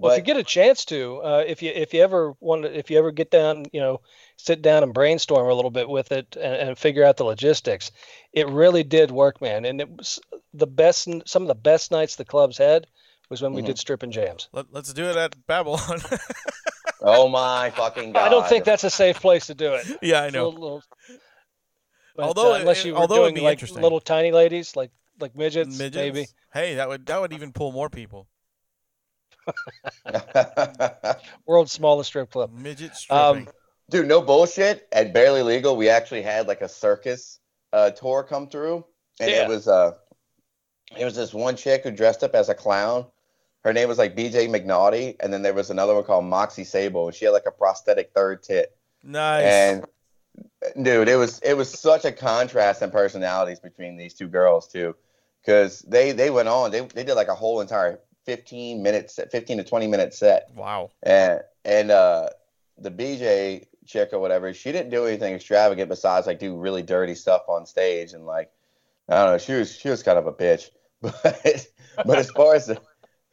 Well, if you get a chance to, uh, if you if you ever want to, if you ever get down, you know, sit down and brainstorm a little bit with it and, and figure out the logistics, it really did work, man. And it was the best, some of the best nights the clubs had was when we Mhm. did stripping jams. Let, let's do it at Babylon. <laughs> oh my fucking god! I don't think that's a safe place to do it. <laughs> yeah, I know. little- little- but, Although uh, it- unless it- you were although it'd doing like little tiny ladies, like like midgets, Midgets. maybe. Hey, that would that would even pull more people. <laughs> World's smallest strip club. Midget Um. Dude, no bullshit. At Barely Legal, we actually had like a circus uh, tour come through, and Yeah. it was uh, it was this one chick who dressed up as a clown. Her name was like BJ McNaughty, and then there was another one called Moxie Sable, and she had like a prosthetic third tit. nice. And dude, it was it was such a contrast in personalities between these two girls too, because they they went on they they did like a whole entire fifteen minute set, fifteen to twenty minute set, wow. and and uh, the BJ chick or whatever, she didn't do anything extravagant besides like do really dirty stuff on stage and like I don't know, she was she was kind of a bitch, <laughs> but but as far as the,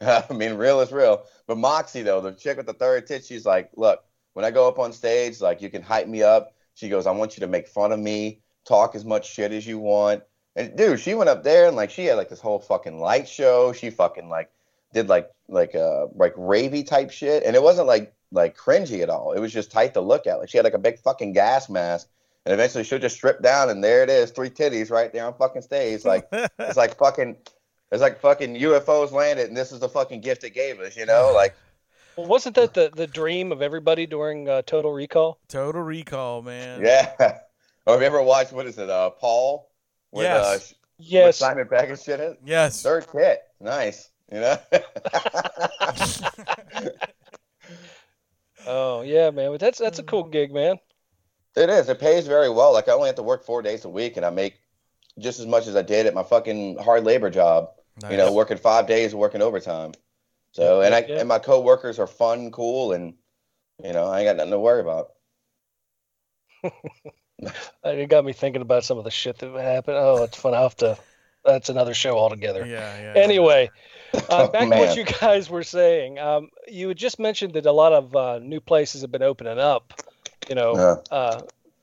<laughs> I mean, real is real. But Moxie though, the chick with the third tit, she's like, look, when I go up on stage, like you can hype me up. She goes, I want you to make fun of me, talk as much shit as you want. And dude, she went up there and like she had like this whole fucking light show. She fucking like did like like uh like ravey type shit, and it wasn't like like cringy at all. It was just tight to look at. Like she had like a big fucking gas mask, and eventually she'll just strip down, and there it is, three titties right there on fucking stage. Like <laughs> it's like fucking, it's like fucking UFOs landed, and this is the fucking gift it gave us, you know? <sighs> Like Well, wasn't that the, the dream of everybody during uh, Total Recall? Total Recall, man. yeah. <laughs> or have you ever watched what is it, uh, Paul? With, Yes. Uh, sh- with Yes. Simon Pegg and shit. in it? Yes. Third tit, nice. You know. <laughs> Oh yeah, man. But that's that's a cool gig, man. It is. It pays very well. Like I only have to work four days a week, and I make just as much as I did at my fucking hard labor job. You know, working five days, working overtime. So, and I Yeah. and my coworkers are fun, cool, and you know, I ain't got nothing to worry about. <laughs> It got me thinking about some of the shit that happened. Oh, it's fun. I'll have to. That's another show altogether. Yeah, yeah. Anyway, uh, Oh, back to what you guys were saying. Um, you had just mentioned that a lot of uh, new places have been opening up. You know, Yeah. uh,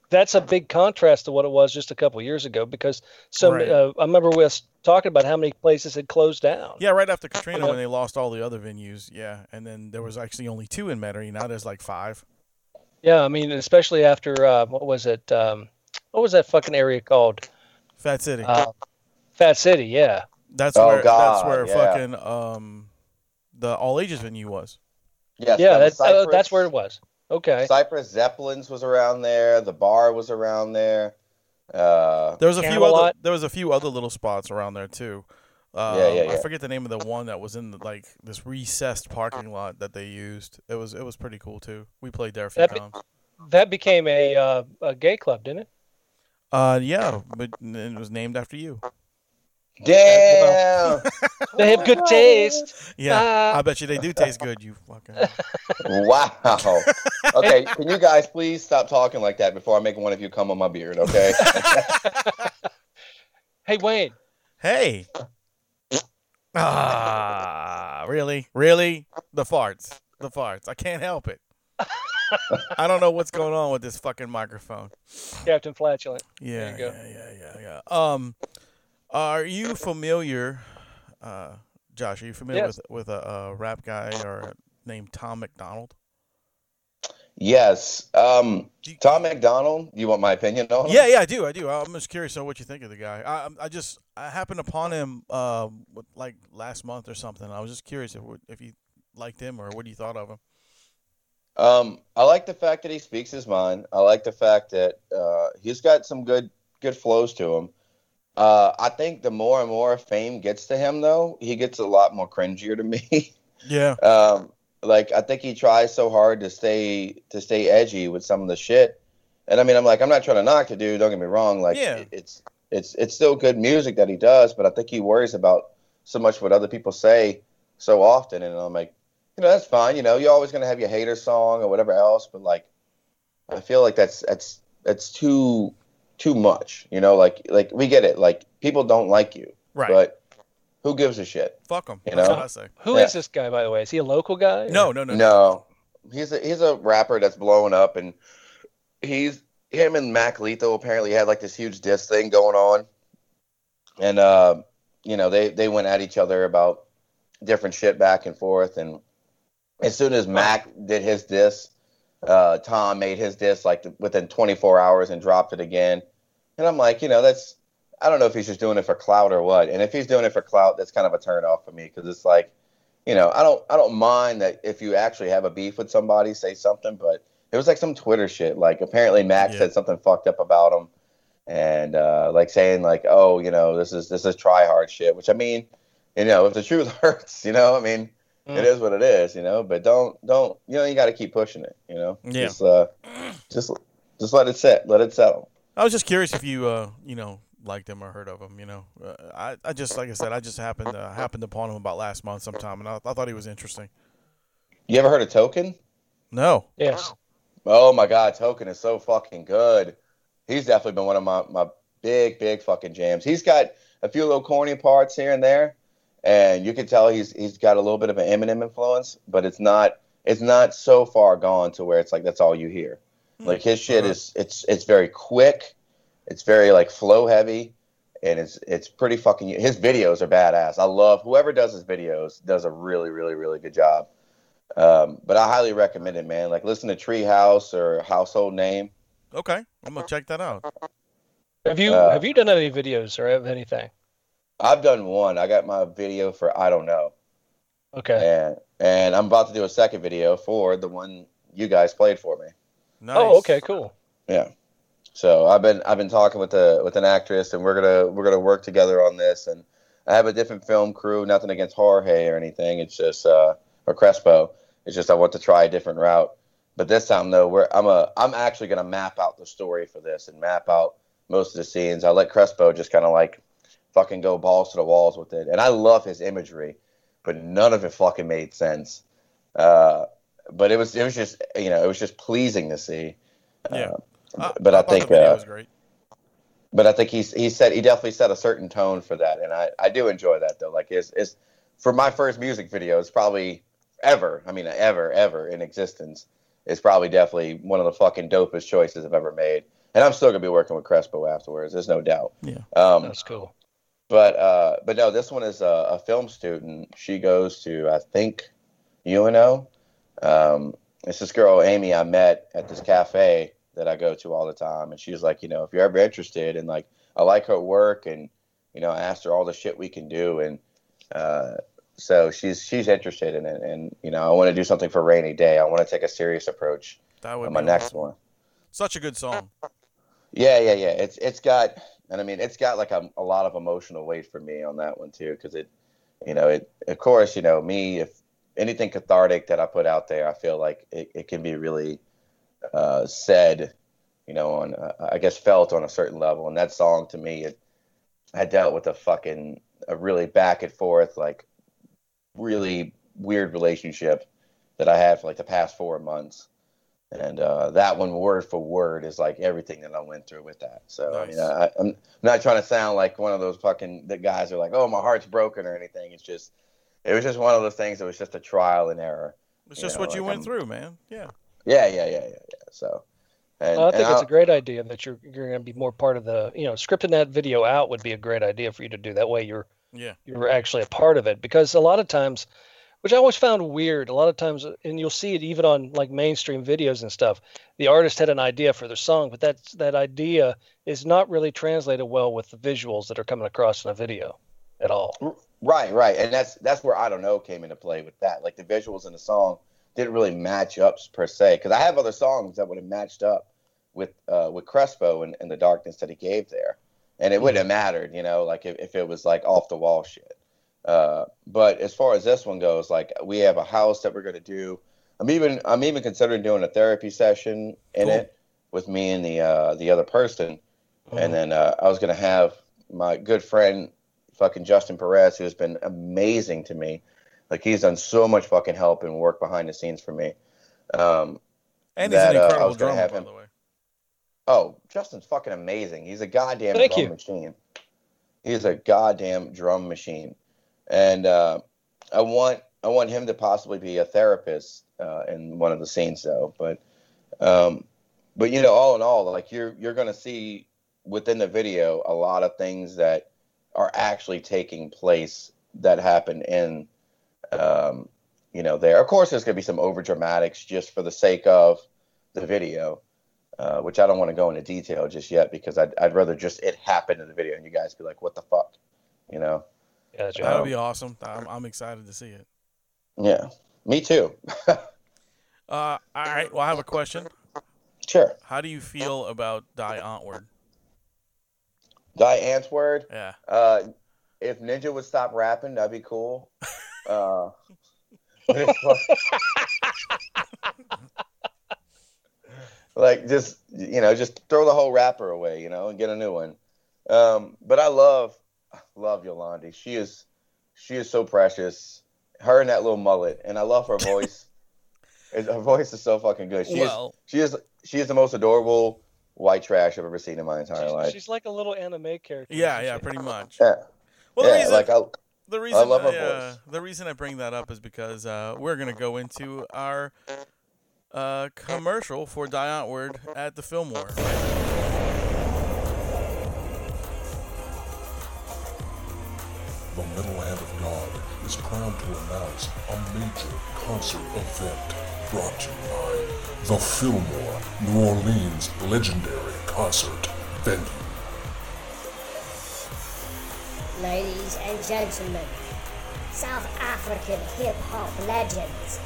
that's a big contrast to what it was just a couple years ago. Because so Right. uh, I remember we was talking about how many places had closed down. Yeah, right after Katrina Yeah. when they lost all the other venues. Yeah, and then there was actually only two in Metairie. Now there's like five. Yeah, I mean, especially after uh, what was it? Um, what was that fucking area called? Fat City. Uh, Fat City. Yeah. that's Oh, where that's where yeah. fucking um the all ages venue was. Yes, yeah, that was that's uh, that's where it was. Okay. Cypress Zeppelins was around there. The bar was around there. Uh, There was a few other there was a few other little spots around there too. Um, Yeah, yeah, I forget the name of the one that was in the, like this recessed parking lot that they used. It was it was pretty cool too. We played there a few That be- times. That became a uh, a gay club, didn't it? Uh, yeah, but it was named after you. Damn! <laughs> They have good taste. Yeah, Ah. I bet you they do taste good. You fucking. <laughs> wow. Okay, can you guys please stop talking like that before I make one of you come on my beard? Okay. <laughs> Hey Wayne, Hey. Ah, really, really, the farts, the farts. I can't help it. I don't know what's going on with this fucking microphone. Captain Flatulent. Yeah, you go. yeah, yeah, yeah, yeah. Um, are you familiar, uh, Josh? Are you familiar Yes. with with a, a rap guy or named Tom MacDonald? yes. Um, you- Tom MacDonald. You want my opinion on him? Yeah, yeah, I do, I do. I'm just curious on what you think of the guy. I, I just I happened upon him um like last month or something. I was just curious if if you liked him or what you thought of him. Um, I like the fact that he speaks his mind. I like the fact that uh, he's got some good good flows to him. Uh, I think the more and more fame gets to him, though, he gets a lot more cringier to me. <laughs> Yeah, um, like I think he tries so hard to stay to stay edgy with some of the shit. And I mean, I'm like, I'm not trying to knock the dude. Don't get me wrong. Like, Yeah. it's it's it's still good music that he does, but I think he worries about so much what other people say so often. And I'm like, you know, that's fine. You know, you're always gonna have your hater song or whatever else, but like, I feel like that's that's that's too too much. You know, like like we get it. Like people don't like you, right. but who gives a shit? Fuck them. You know? what I say. Who is this guy, by the way? Is he a local guy? No, no, no, No, he's a he's a rapper that's blowing up, and he's him and Mac Lethal apparently had like this huge diss thing going on, and uh, you know they they went at each other about different shit back and forth, and as soon as Mac did his diss, uh, Tom made his diss like within 24 hours and dropped it again, and I'm like, you know, that's I don't know if he's just doing it for clout or what, and if he's doing it for clout, that's kind of a turn off for me because it's like you know, I don't I don't mind that if you actually have a beef with somebody, say something, but it was like some Twitter shit. Like apparently Max Yeah. said something fucked up about him, and uh, like saying like, oh, you know, this is this is try hard shit. Which I mean, you know, if the truth <laughs> hurts, you know, I mean, Mm. it is what it is, you know. But don't don't you know you got to keep pushing it, you know. Yeah. Just uh, just just let it sit, let it settle. I was just curious if you, uh, you know, liked him or heard of him. You know, uh, I, I just like I said, I just happened uh, happened upon him about last month sometime, and I, I thought he was interesting. You ever heard of Token? No, Yes. Oh my God, Token is so fucking good. He's definitely been one of my, my big, big fucking jams. He's got a few little corny parts here and there, and you can tell he's he's got a little bit of an Eminem influence, but it's not it's not so far gone to where it's like that's all you hear. Like his shit Uh-huh. is it's it's very quick, it's very like flow heavy, and it's it's pretty fucking. His videos are badass. I love whoever does his videos does a really really really good job. Um, but I highly recommend it, man. Like listen to Treehouse or Household Name. okay, I'm gonna check that out. Have you Uh, have you done any videos or have anything? I've done one. I got my video for I don't know, Okay. and and I'm about to do a second video for the one you guys played for me. Nice. Oh, okay, cool. Yeah. So I've been I've been talking with a with an actress, and we're gonna we're gonna work together on this. And I have a different film crew. Nothing against Jorge or anything. It's just uh or Crespo. It's just I want to try a different route. But this time though, we're I'm a I'm actually gonna map out the story for this and map out most of the scenes. I let Crespo just kind of like fucking go balls to the walls with it. And I love his imagery, but none of it fucking made sense. Uh, but it was it was just you know it was just pleasing to see. Yeah. Uh, but I, thought think the video uh, was great. but I think he's he said he definitely set a certain tone for that, and I, I do enjoy that though. Like it's, it's for my first music video, it's probably ever. I mean, ever ever in existence. It's probably definitely one of the fucking dopest choices I've ever made, and I'm still gonna be working with Crespo afterwards. There's no doubt. Yeah. Um, That's cool. but uh, but no, this one is a, a film student. She goes to I think UNO. Um, it's this girl Amy I met at this cafe that I go to all the time, and she's like, you know, if you're ever interested, and like I like her work, and you know, I asked her all the shit we can do, and uh, so she's she's interested in it, and you know, I want to do something for rainy day. I want to take a serious approach That would on be my next one. Such a good song. Yeah, yeah, yeah. It's it's got, and I mean, it's got like a, a lot of emotional weight for me on that one too, because it, you know, it of course, you know, me if anything cathartic that I put out there, I feel like it, it can be really uh, said, you know, on uh, I guess felt on a certain level, and that song to me, it I dealt with a fucking a really back and forth like really weird relationship that I had for like the past four months. And uh, that one, word for word, is like everything that I went through with that. So I mean, I, I'm not trying to sound like one of those fucking the guys are like, "Oh, my heart's broken" or anything. It's just, it was just one of those things. It was just a trial and error. It's You just know, what you went I'm- through, man. Yeah. Yeah, yeah, yeah, yeah, yeah. So, and, Well, I think and it's a great idea that you're you're going to be more part of the you know scripting that video out would be a great idea for you to do that way you're Yeah. you're actually a part of it because a lot of times which I always found weird a lot of times and you'll see it even on like mainstream videos and stuff the artist had an idea for their song but that that idea is not really translated well with the visuals that are coming across in a video at all Right, right, and that's that's where I don't know came into play with that. Like the visuals in the song didn't really match up per se, because I have other songs that would have matched up with uh, with Crespo and, and the darkness that he gave there, and it wouldn't have mattered, you know, like if, if it was like off the wall shit. Uh, but as far as this one goes, like we have a house that we're gonna do. I'm even I'm even considering doing a therapy session in Cool. it with me and the uh, the other person, and then uh, I was gonna have my good friend fucking Justin Perez, who has been amazing to me. Like he's done so much fucking help and work behind the scenes for me. Um, And he's That, an uh, I incredible was gonna drummer, have by him- the way. oh, Justin's fucking amazing. He's a goddamn Thank drum you. machine. He's a goddamn drum machine, and uh, I want I want him to possibly be a therapist uh, in one of the scenes though. But um, but you know, all in all, like you're you're gonna see within the video a lot of things that are actually taking place that happened in um, you know there. Of course, there's gonna be some over dramatics just for the sake of the video. Uh, which I don't want to go into detail just yet because I'd, I'd rather just it happen in the video and you guys be like, what the fuck, you know? yeah, that's Yeah. That right. would be awesome. I'm, I'm excited to see it. Yeah, me too. <laughs> Uh, all right. Well, I have a question. sure. How do you feel about Die Antwoord? Die Antwoord. Yeah. Uh, if Ninja would stop rapping, that'd be cool. Uh, <laughs> like just you know, just throw the whole rapper away, you know, and get a new one. Um, but I love, love Yolandi. She is, she is so precious. Her and that little mullet, and I love her voice. <laughs> Her voice is so fucking good. She Well- is, she is, she is the most adorable white trash I've ever seen in my entire She's, life. she's like a little anime character. Yeah. Yeah. Pretty much. yeah, Well, the reason like I, the reason love her I, uh, voice. the reason I bring that up is because uh, we're gonna go into our uh, commercial for Die Antwoord at the Film Fillmore. The Metal Hand of God is proud to announce a major concert event brought to you by the Fillmore, New Orleans legendary concert venue. Ladies and gentlemen, South African hip hop legends,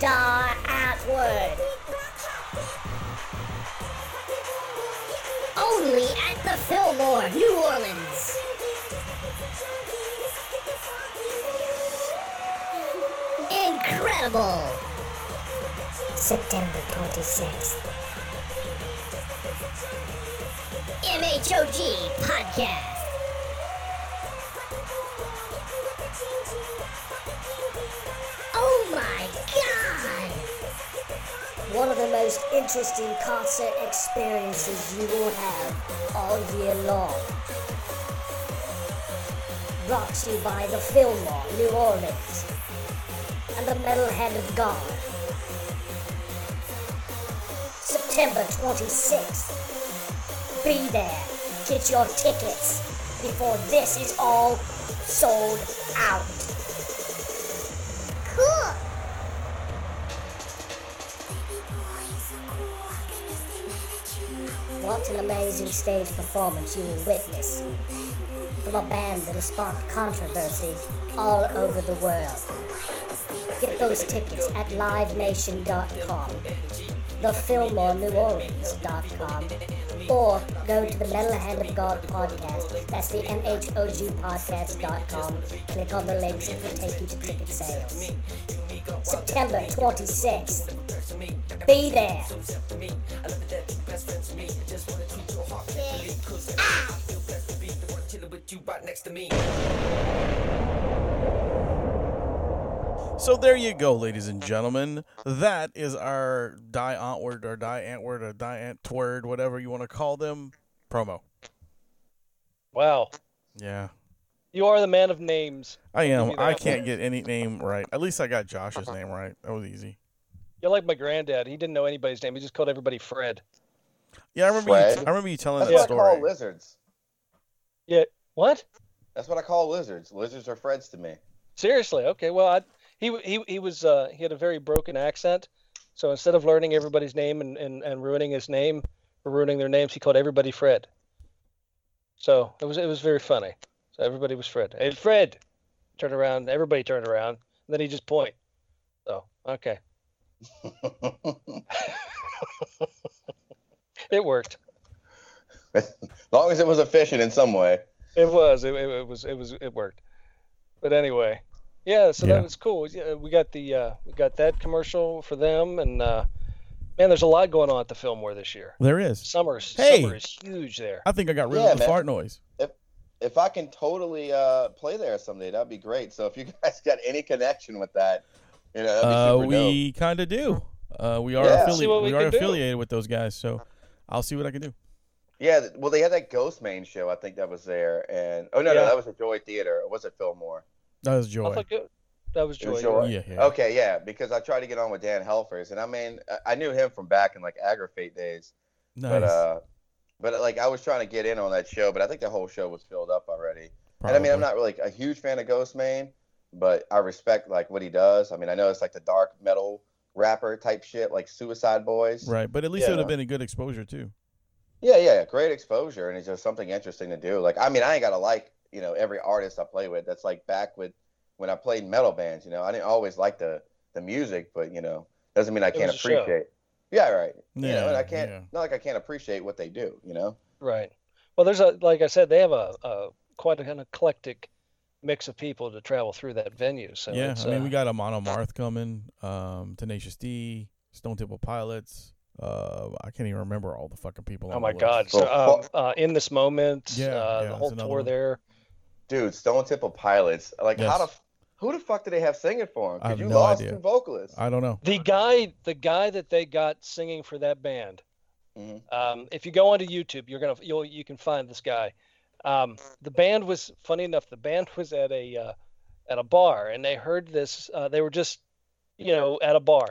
Die Atwood. Only at the Fillmore, New Orleans. Incredible! September 26th. MHOG Podcast. Oh my god! One of the most interesting concert experiences you will have all year long. Brought to you by the Fillmore, New Orleans, and the Metal Hand of God. September 26th. Be there. Get your tickets before this is all sold out. Cool. What an amazing stage performance you will witness. from a band that has sparked controversy all over the world. Get those tickets at livenation.com, thefillmoreneworleans.com, or go to the Metal Hand of God podcast. That's the MHOGpodcast.com. Click on the links, it will take you to ticket sales. September 26th. Be there. So there you go, ladies and gentlemen. That is our Die Antword or Die Antword or Die Antword, whatever you want to call them, promo. Wow. Yeah, You are the man of names. I am. I can't get any name right. At least I got Josh's name right. That was easy. You're like my granddad. He didn't know anybody's name. He just called everybody Fred. Yeah, I remember. You, Fred? I remember you telling That's that what I call lizards. Yeah. What? That's what I call lizards. Lizards are Freds to me. Seriously? Okay. Well, I, he he he was uh, he had a very broken accent. So instead of learning everybody's name and, and, and ruining his name or ruining their names, he called everybody Fred. So it was it was very funny. So everybody was Fred. Hey Fred, turn around. Everybody turned around. And then he just point. So okay, <laughs> it worked. as long as it was efficient in some way. It was. It, it, it was. It was. It worked. But anyway, yeah. So Yeah. that was cool. Yeah, we got the uh, we got that commercial for them, and uh, man, there's a lot going on at the Fillmore this year. There is. Summer, Hey! summer is huge there. I think I got rid Yeah, of the man. fart noise. If if I can totally uh, play there someday, that'd be great. So if you <laughs> guys got any connection with that, you know, that'd be Uh, super dope. we kind of do. Uh, we are Yeah. affiliated. We, we are can do. affiliated with those guys, so I'll see what I can do. Yeah, well, they had that Ghostemane show. I think that was there, and oh no, Yeah. no, that was at Joy Theater. Or was it Fillmore? That was I joy. thought it- that was It was joy. Joy. Yeah, yeah. Okay, yeah, because I tried to get on with Dan Helfers, and I mean, I- I knew him from back in like Agrafate days, Nice. but uh, but like I was trying to get in on that show, but I think the whole show was filled up already. And I mean, I'm not really a huge fan of Ghostemane, but I respect like what he does. I mean, I know it's like the dark metal rapper type shit, like Suicide Boys. right, but at least it would have been a good exposure too. Yeah, yeah, great exposure, and it's just something interesting to do. Like, I mean, I ain't gotta like you know every artist I play with. That's like back with when I played metal bands. You know, I didn't always like the the music, but you know, doesn't mean I can't was show. appreciate. Yeah, right. you know, and I can't yeah. not like I can't appreciate what they do. You know. Right. Well, there's a like I said, they have a, a quite an eclectic mix of people to travel through that venue. So yeah, it's, I mean, uh, we got a Monomarth coming, um, Tenacious D, Stone Temple Pilots. Uh, I can't even remember all the fucking people. Oh on my the God! list. So, Well, um, uh, in this moment, Yeah, uh, yeah, the whole tour one. there. Dude, Stone Temple Pilots. Like, how the f- who the fuck did they have singing for him? I have Because you no lost idea. two vocalists. I don't know. The guy, the guy that they got singing for that band. Mhm. Um, if you go onto YouTube, you're gonna you'll you can find this guy. Um, the band was funny enough. The band was at a uh, at a bar, and they heard this. Uh, they were just, you know, at a bar.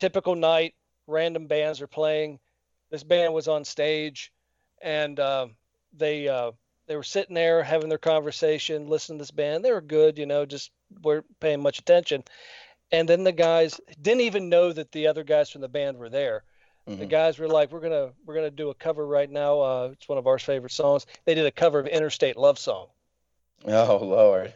Typical night. Random bands are playing. This band was on stage, and uh, they uh, they were sitting there having their conversation, listening to this band. They were good, you know, just weren't paying much attention. And then the guys didn't even know that the other guys from the band were there. The Mhm. guys were like, "We're gonna we're gonna do a cover right now. Uh, it's one of our favorite songs." They did a cover of Interstate Love Song, Oh Lord,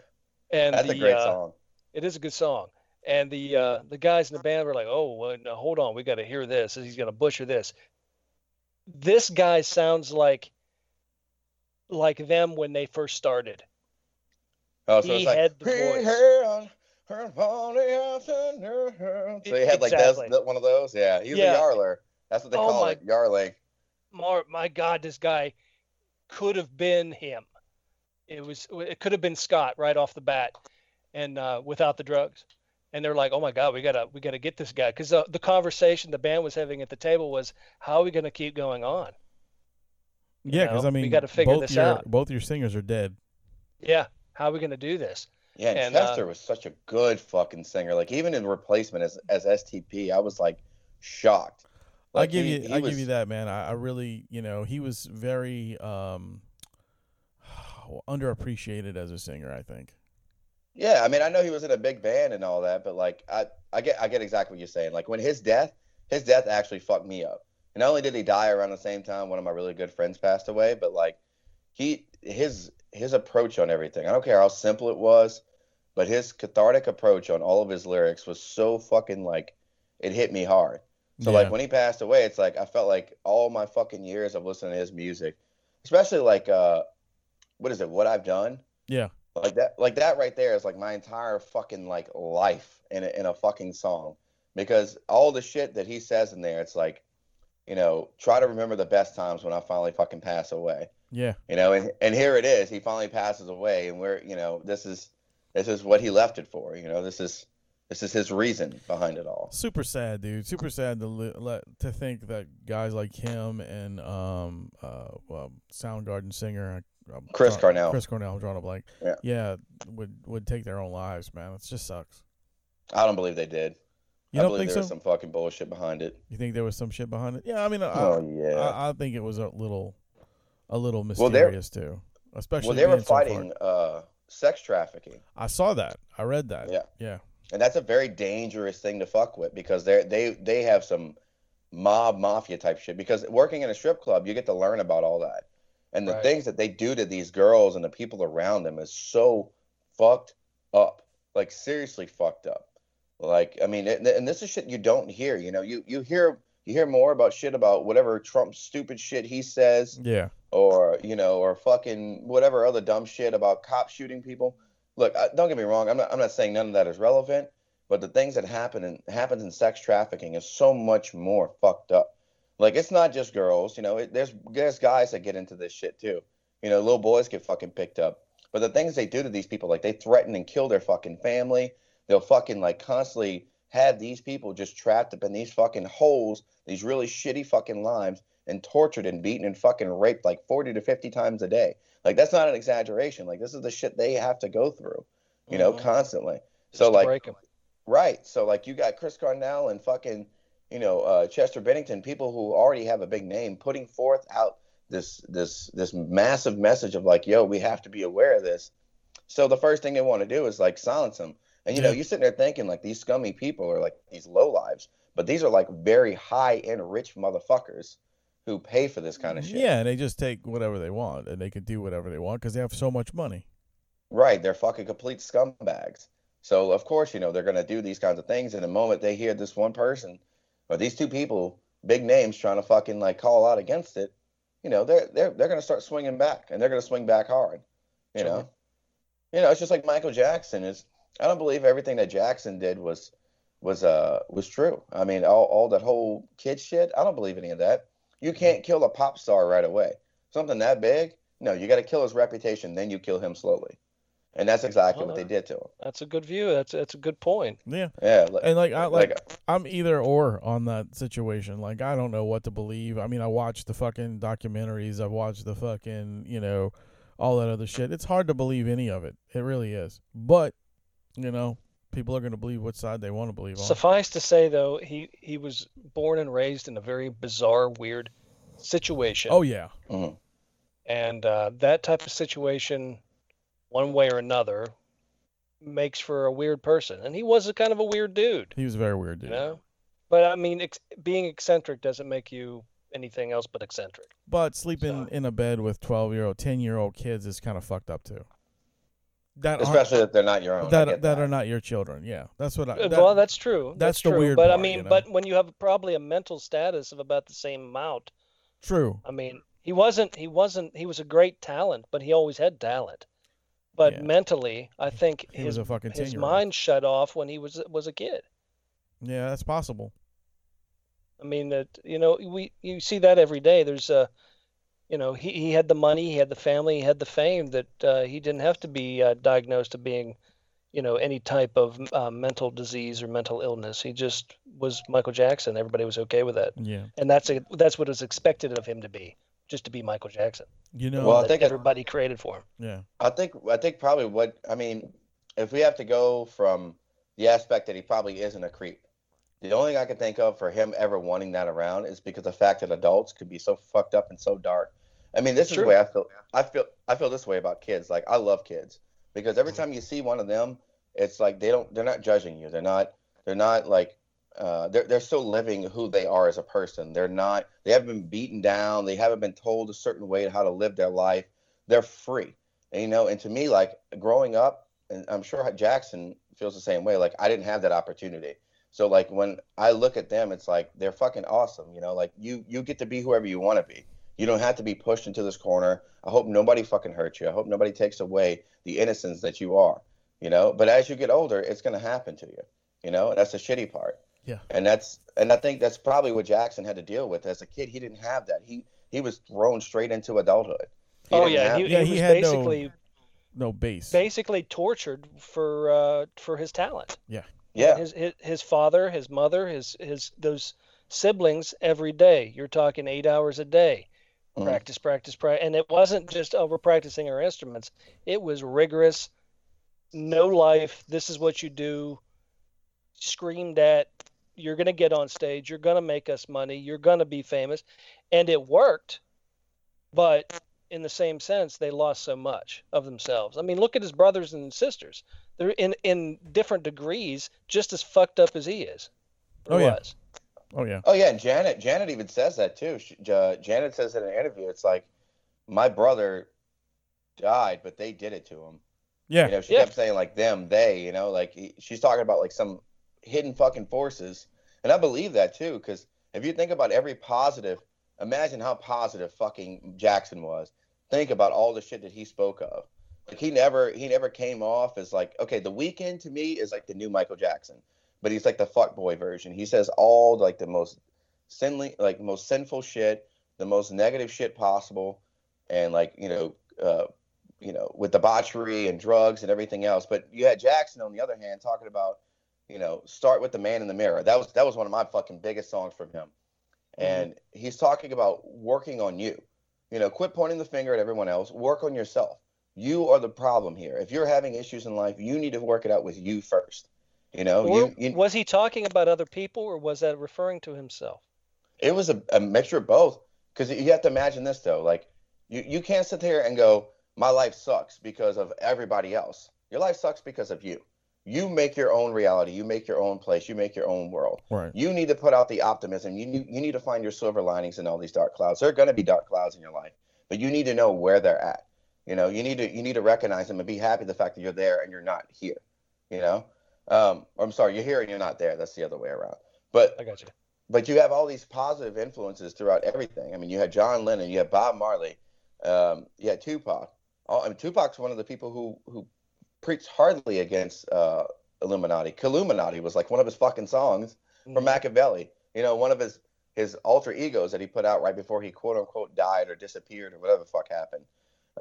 and that's the, a great uh, song. It is a good song, and the uh, the guys in the band were like, "Oh, well, no, hold on, we got to hear this. He's gonna butcher this." This guy sounds like like them when they first started. Oh, so he it's like had the voice." hey, her pony afternoon." So he had like Exactly. those, one of those. Yeah, he's Yeah. a yarler. That's what they Oh call my- it, yarling. Mar, my God, this guy could have been him. It was it could have been Scott right off the bat, and uh, without the drugs. And they're like, "Oh my God, we gotta we gotta get this guy," because the, the conversation the band was having at the table was, "How are we gonna keep going on?" Yeah, because know, I we mean, gotta figure both this your out. both your singers are dead. Yeah, how are we gonna do this? Yeah, and, And, uh, Chester was such a good fucking singer. Like even in replacement as as STP, I was like shocked. I Like, give he- you, he I was- give you that, man. I, I really, you know, he was very um <sighs> underappreciated as a singer. I think. Yeah, I mean, I know he was in a big band and all that, but like, I, I get, I get exactly what you're saying. Like when his death, his death actually fucked me up. And not only did he die around the same time, one of my really good friends passed away, but like, he, his, his approach on everything. I don't care how simple it was, but his cathartic approach on all of his lyrics was so fucking like it hit me hard. So Yeah. like when he passed away, it's like I felt like all my fucking years of listening to his music, especially like uh what is it, what I've done? Yeah. Like that like that right there is like my entire fucking like life in a, in a fucking song. Because all the shit that he says in there, it's like, you know, try to remember the best times when I finally fucking pass away. Yeah. You know, and, and here it is. He finally passes away and we're you know, this is this is what he left it for. You know, this is this is his reason behind it all. Super sad, dude. Super sad to let to think that guys like him and um uh well, Soundgarden singer Chris Cornell. Chris Cornell, I'm drawing a blank. Yeah, Yeah. would would take their own lives, man. It just sucks. I don't believe they did. You I don't think there so? was some fucking bullshit behind it. You think there was some shit behind it? Yeah, I mean, I, Oh yeah. I, I think it was a little, a little Well, mysterious too. Especially well, they were being so fighting uh, sex trafficking, I saw that. I read that. Yeah. Yeah. and that's a very dangerous thing to fuck with because they they they have some mob mafia type shit. Because working in a strip club, you get to learn about all that, and the Right. things that they do to these girls and the people around them is so fucked up. Like seriously fucked up. Like I mean, and and this is shit you don't hear. You know, you you hear you hear more about shit about whatever Trump stupid shit he says Yeah. or you know, or fucking whatever other dumb shit about cops shooting people. Look, I, don't get me wrong. I'm not. I'm not saying none of that is relevant, but the things that happen in happens in sex trafficking is so much more fucked up. Like it's not just girls. You know, it, there's there's guys that get into this shit too. You know, little boys get fucking picked up. But the things they do to these people, like they threaten and kill their fucking family. They'll fucking like constantly have these people just trapped up in these fucking holes, these really shitty fucking lives, and tortured and beaten and fucking raped like 40 to 50 times a day. Like that's not an exaggeration. Like this is the shit they have to go through, you know, Mhm. constantly. Just so like. Right. So like you got Chris Cornell and fucking, you know, uh, Chester Bennington, people who already have a big name, putting forth out this this this massive message of like, yo, we have to be aware of this. So the first thing they want to do is like silence them. And you know, you're sitting there thinking like these scummy people are like these low lives, but these are like very high end rich motherfuckers who pay for this kind of shit. Yeah, and they just take whatever they want and they can do whatever they want because they have so much money. Right, they're fucking complete scumbags. So of course, you know, they're gonna do these kinds of things. And the moment they hear this one person or these two people, big names, trying to fucking like call out against it, you know, they're they're they're gonna start swinging back, and they're gonna swing back hard. You know, you know, it's just like Michael Jackson is. I don't believe everything that Jackson did was was uh was true. I mean, all all that whole kid shit. I don't believe any of that. You can't kill a pop star right away. Something that big, no, you got to kill his reputation, then you kill him slowly. And that's exactly what they did to him. That's a good view. That's that's a good point. Yeah. Yeah, like, And like I like, like I'm either or on that situation. Like I don't know what to believe. I mean, I watched the fucking documentaries. I've watched the fucking, you know, all that other shit. It's hard to believe any of it. It really is. But, you know, people are going to believe what side they want to believe on. Suffice to say, though, he he was born and raised in a very bizarre, weird situation. oh yeah. mhm. and uh, that type of situation, one way or another, makes for a weird person. And he was a kind of a weird dude, He was a very weird you dude. know. But I mean, ex- being eccentric doesn't make you anything else but eccentric. But sleeping So- in a bed with 12 year old, 10 year old kids is kind of fucked up too. That aren't- especially if they're not your own. I that that are not your children. Yeah, that's what I. That- well, that's true. that's the true. weird But I mean, you know? but when you have probably a mental status of about the same amount, true. I mean, he wasn't. He wasn't. He was a great talent, but he always had talent. But Yeah. mentally, I think He his was a fucking his mind shut off when he was was a kid. Yeah, that's possible. I mean that you know we you see that every day. There's a, you know, he, he had the money, he had the family, he had the fame that uh, he didn't have to be uh, diagnosed of being, you know, any type of uh, mental disease or mental illness. He just was Michael Jackson. Everybody was okay with that, Yeah, and that's a, that's what was expected of him to be, just to be Michael Jackson. you know. Well, I think it- everybody created for him. yeah, I think I think probably what I mean, if we have to go from the aspect that he probably isn't a creep, the only thing I can think of for him ever wanting that around is because the fact that adults could be so fucked up and so dark. I mean, this is the way I feel. I feel I feel this way about kids. Like I love kids because every time you see one of them, it's like they don't they're not judging you. They're not they're not like uh, they're they're still living who they are as a person. They're not they haven't been beaten down. They haven't been told a certain way how to live their life. They're free. And you know, and to me, like growing up, and I'm sure Jackson feels the same way. Like I didn't have that opportunity. So like when I look at them, it's like they're fucking awesome. You know, like you you get to be whoever you want to be. You don't have to be pushed into this corner. I hope nobody fucking hurts you. I hope nobody takes away the innocence that you are. You know, but as you get older, it's gonna happen to you. You know, And that's the shitty part. Yeah. And that's and I think that's probably what Jackson had to deal with as a kid. He didn't have that. He he was thrown straight into adulthood. He oh yeah, have- he, Yeah, he he was had no- basically No base. basically tortured for uh, for his talent. Yeah. yeah. His, his his father, his mother, his his those siblings every day. You're talking eight hours a day. Mhm. Practice, practice, practice, and it wasn't just over practicing our instruments. It was rigorous, no life. This is what you do. Screamed at. You're gonna get on stage. You're gonna make us money. You're gonna be famous, and it worked. But in the same sense, they lost so much of themselves. I mean, look at his brothers and sisters. They're in in different degrees, just as fucked up as he is. Oh, yeah. was. Oh yeah. Oh yeah, and Janet Janet even says that too. She, uh, Janet says in an interview, it's like my brother died, but they did it to him. Yeah. You know, she Yeah. kept saying like them, they. You know, like he- she's talking about like some hidden fucking forces, and I believe that too. Because if you think about every positive, imagine how positive fucking Jackson was. Think about all the shit that he spoke of. Like he never he never came off as like okay, the Weeknd to me is like the new Michael Jackson, but he's like the fuck boy version. He says all like the most sinly like most sinful shit, the most negative shit possible, and like you know. uh you know, with debauchery and drugs and everything else. But you had Jackson on the other hand talking about, you know, start with the man in the mirror. That was that was one of my fucking biggest songs from him. And he's talking about working on you. You know, quit pointing the finger at everyone else. Work on yourself. You are the problem here. If you're having issues in life, you need to work it out with you first. You know, Or you, you was he talking about other people, or was that referring to himself? it was a, a mixture of both because you have to imagine this though like you, you can't sit there and go my life sucks because of everybody else. Your life sucks because of you. You make your own reality. You make your own place. You make your own world. Right. you need to put out the optimism. You need, you need to find your silver linings in all these dark clouds. There are going to be dark clouds in your life but you need to know where they're at. You know you need to you need to recognize them and be happy the fact that you're there and you're not here you know um, i'm sorry you're here and you're not there that's the other way around but I got you. but you have all these positive influences throughout everything. I mean, you had John Lennon, you had Bob Marley, um, you had Tupac. All, I mean, Tupac's one of the people who who preached hardly against uh, Illuminati. Illuminati was like one of his fucking songs Mm-hmm. from Makaveli. You know, one of his his alter egos that he put out right before he quote unquote died or disappeared or whatever the fuck happened.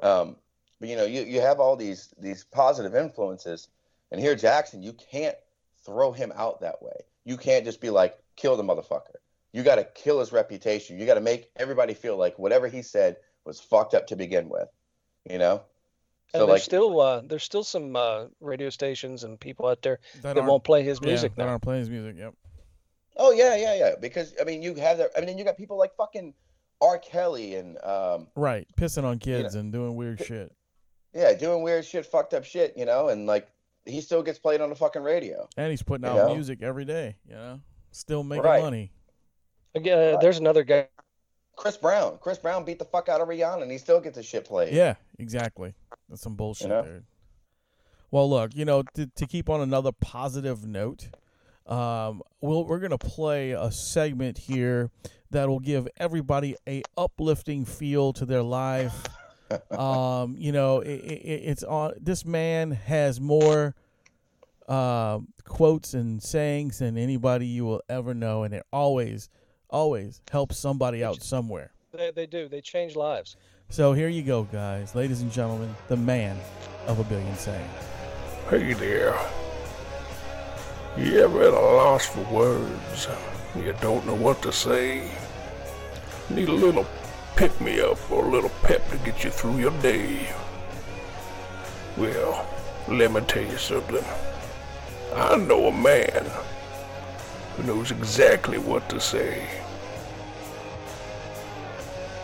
Um, but you know, you you have all these these positive influences, and here Jackson, you can't throw him out that way. You can't just be like, kill the motherfucker. You got to kill his reputation. You got to make everybody feel like whatever he said was fucked up to begin with. You know. And there's like, still uh, there's still some uh, radio stations and people out there That that won't play his yeah, music that aren't playing his music. Yep. oh yeah, yeah, yeah. Because I mean, you have that. I mean, you got people like fucking R. Kelly and um, Right. Pissing on kids and doing weird shit. yeah, doing weird shit, fucked up shit. You know, and like he still gets played on the fucking radio. And he's putting You out know? music every day. You know, still making Right. money. Again, uh, there's another guy. Chris Brown. Chris Brown beat the fuck out of Rihanna, and he still gets his shit played. Yeah, exactly. That's some bullshit, know? dude. Well, look, you know, to, to keep on another positive note, um, we'll, we're gonna play a segment here that will give everybody a uplifting feel to their life. Um, you know, it, it, it's on. This man has more uh, quotes and sayings than anybody you will ever know, and it always, always helps somebody out somewhere. They, they do. They change lives. So here you go, guys, ladies and gentlemen, the man of a billion sayings. Hey there. You ever at a loss for words? You don't know what to say? Need a little pick me up or a little pep to get you through your day? Well, let me tell you something. I know a man who knows exactly what to say.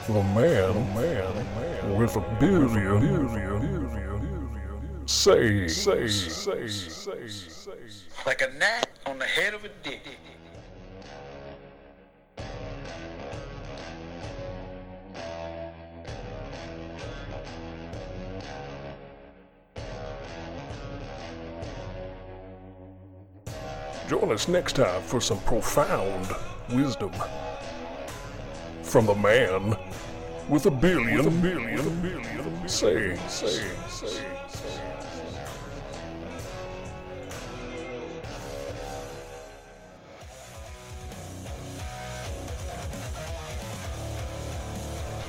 A man, a man, a man with a billion, billion, say, say, say, say, say. like a gnat on the head of a dick. Join us next time for some profound wisdom from the man with a billion, with a billion, billion, say, say, say.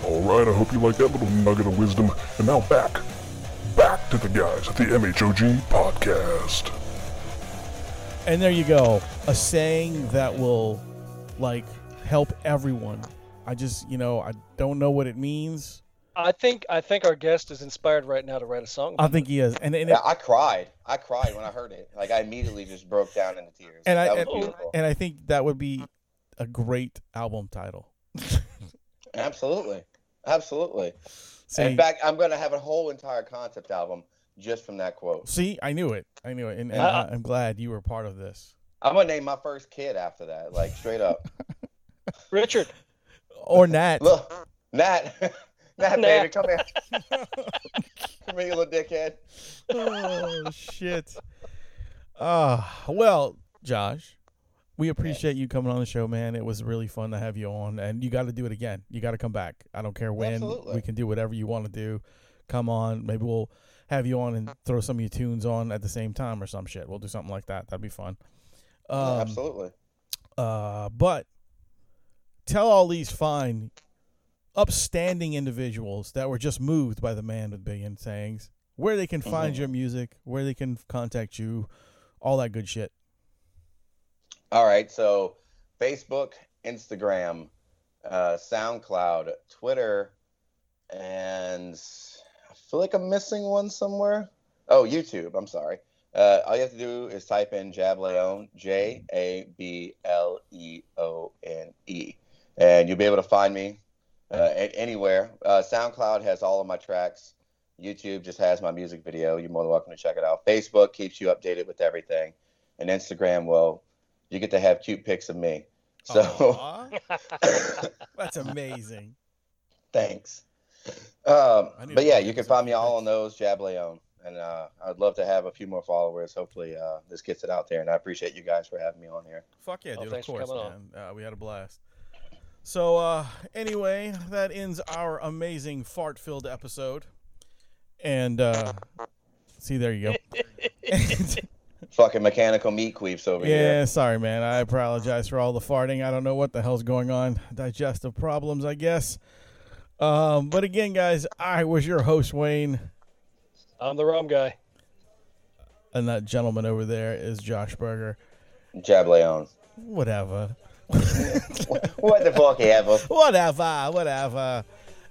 Alright, I hope you like that little nugget of wisdom. And now back, back to the guys at the MHOG podcast. And there you go. A saying that will like help everyone. I just, you know, I don't know what it means. I think I think our guest is inspired right now to write a song. I think he is. And and, Yeah, I cried. I cried when I heard it. Like I immediately just broke down into tears. and I was and, beautiful. and I think that would be a great album title. Absolutely, absolutely. See, In fact, I'm going to have a whole entire concept album just from that quote. see, I knew it. I knew it. And, and Uh, I, I'm glad you were part of this. I'm going to name my first kid after that, like straight up. <laughs> Richard. Or Nat. Look, Nat, <laughs> Nat, Nat. baby, come here. <laughs> come here, you little dickhead. oh shit. Ah, well, Josh, we appreciate you coming on the show, man. It was really fun to have you on, and you got to do it again. You got to come back. I don't care when. Absolutely. We can do whatever you want to do. Come on. Maybe we'll have you on and throw some of your tunes on at the same time or some shit. We'll do something like that. That'd be fun. Um, absolutely. uh, but tell all these fine, upstanding individuals that were just moved by the man with billion sayings where they can find Mhm. your music, where they can contact you, all that good shit. All right, so Facebook, Instagram, uh, SoundCloud, Twitter, and feel like I'm missing one somewhere. Oh, YouTube. I'm sorry. Uh, all you have to do is type in Jab Leone, J A B L E O N E, and you'll be able to find me uh, anywhere. Uh, SoundCloud has all of my tracks. YouTube just has my music video. You're more than welcome to check it out. Facebook keeps you updated with everything, and Instagram, well, you get to have cute pics of me. So <laughs> <laughs> that's amazing. thanks. Um, but yeah, you can find me all on those Jab Leone, and uh, I'd love to have a few more followers. Hopefully, uh, this gets it out there, and I appreciate you guys for having me on here. Fuck yeah, Oh, dude. Of course, man. Uh, we had a blast. So uh, anyway, that ends our amazing fart-filled episode. And uh, see, there you go. <laughs> Fucking mechanical meat queefs over Yeah, here. Yeah, sorry, man. I apologize for all the farting. I don't know what the hell's going on. Digestive problems, I guess. Um, but again, guys, I was your host, Wayne, I'm the rum guy. and that gentleman over there is Josh Berger. Jab Leon. Whatever. <laughs> what the fuck ever? Whatever, whatever.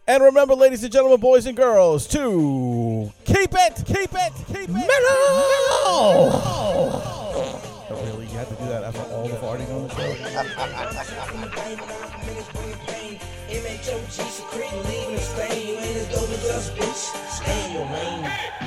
And remember, ladies and gentlemen, boys and girls, to keep it, keep it, keep it metal. Oh, really? You had to do that after all the farting on the show? <laughs> MHOG secreting, leaving Spain. You ain't as dope as us, bitch. Stay in your lane.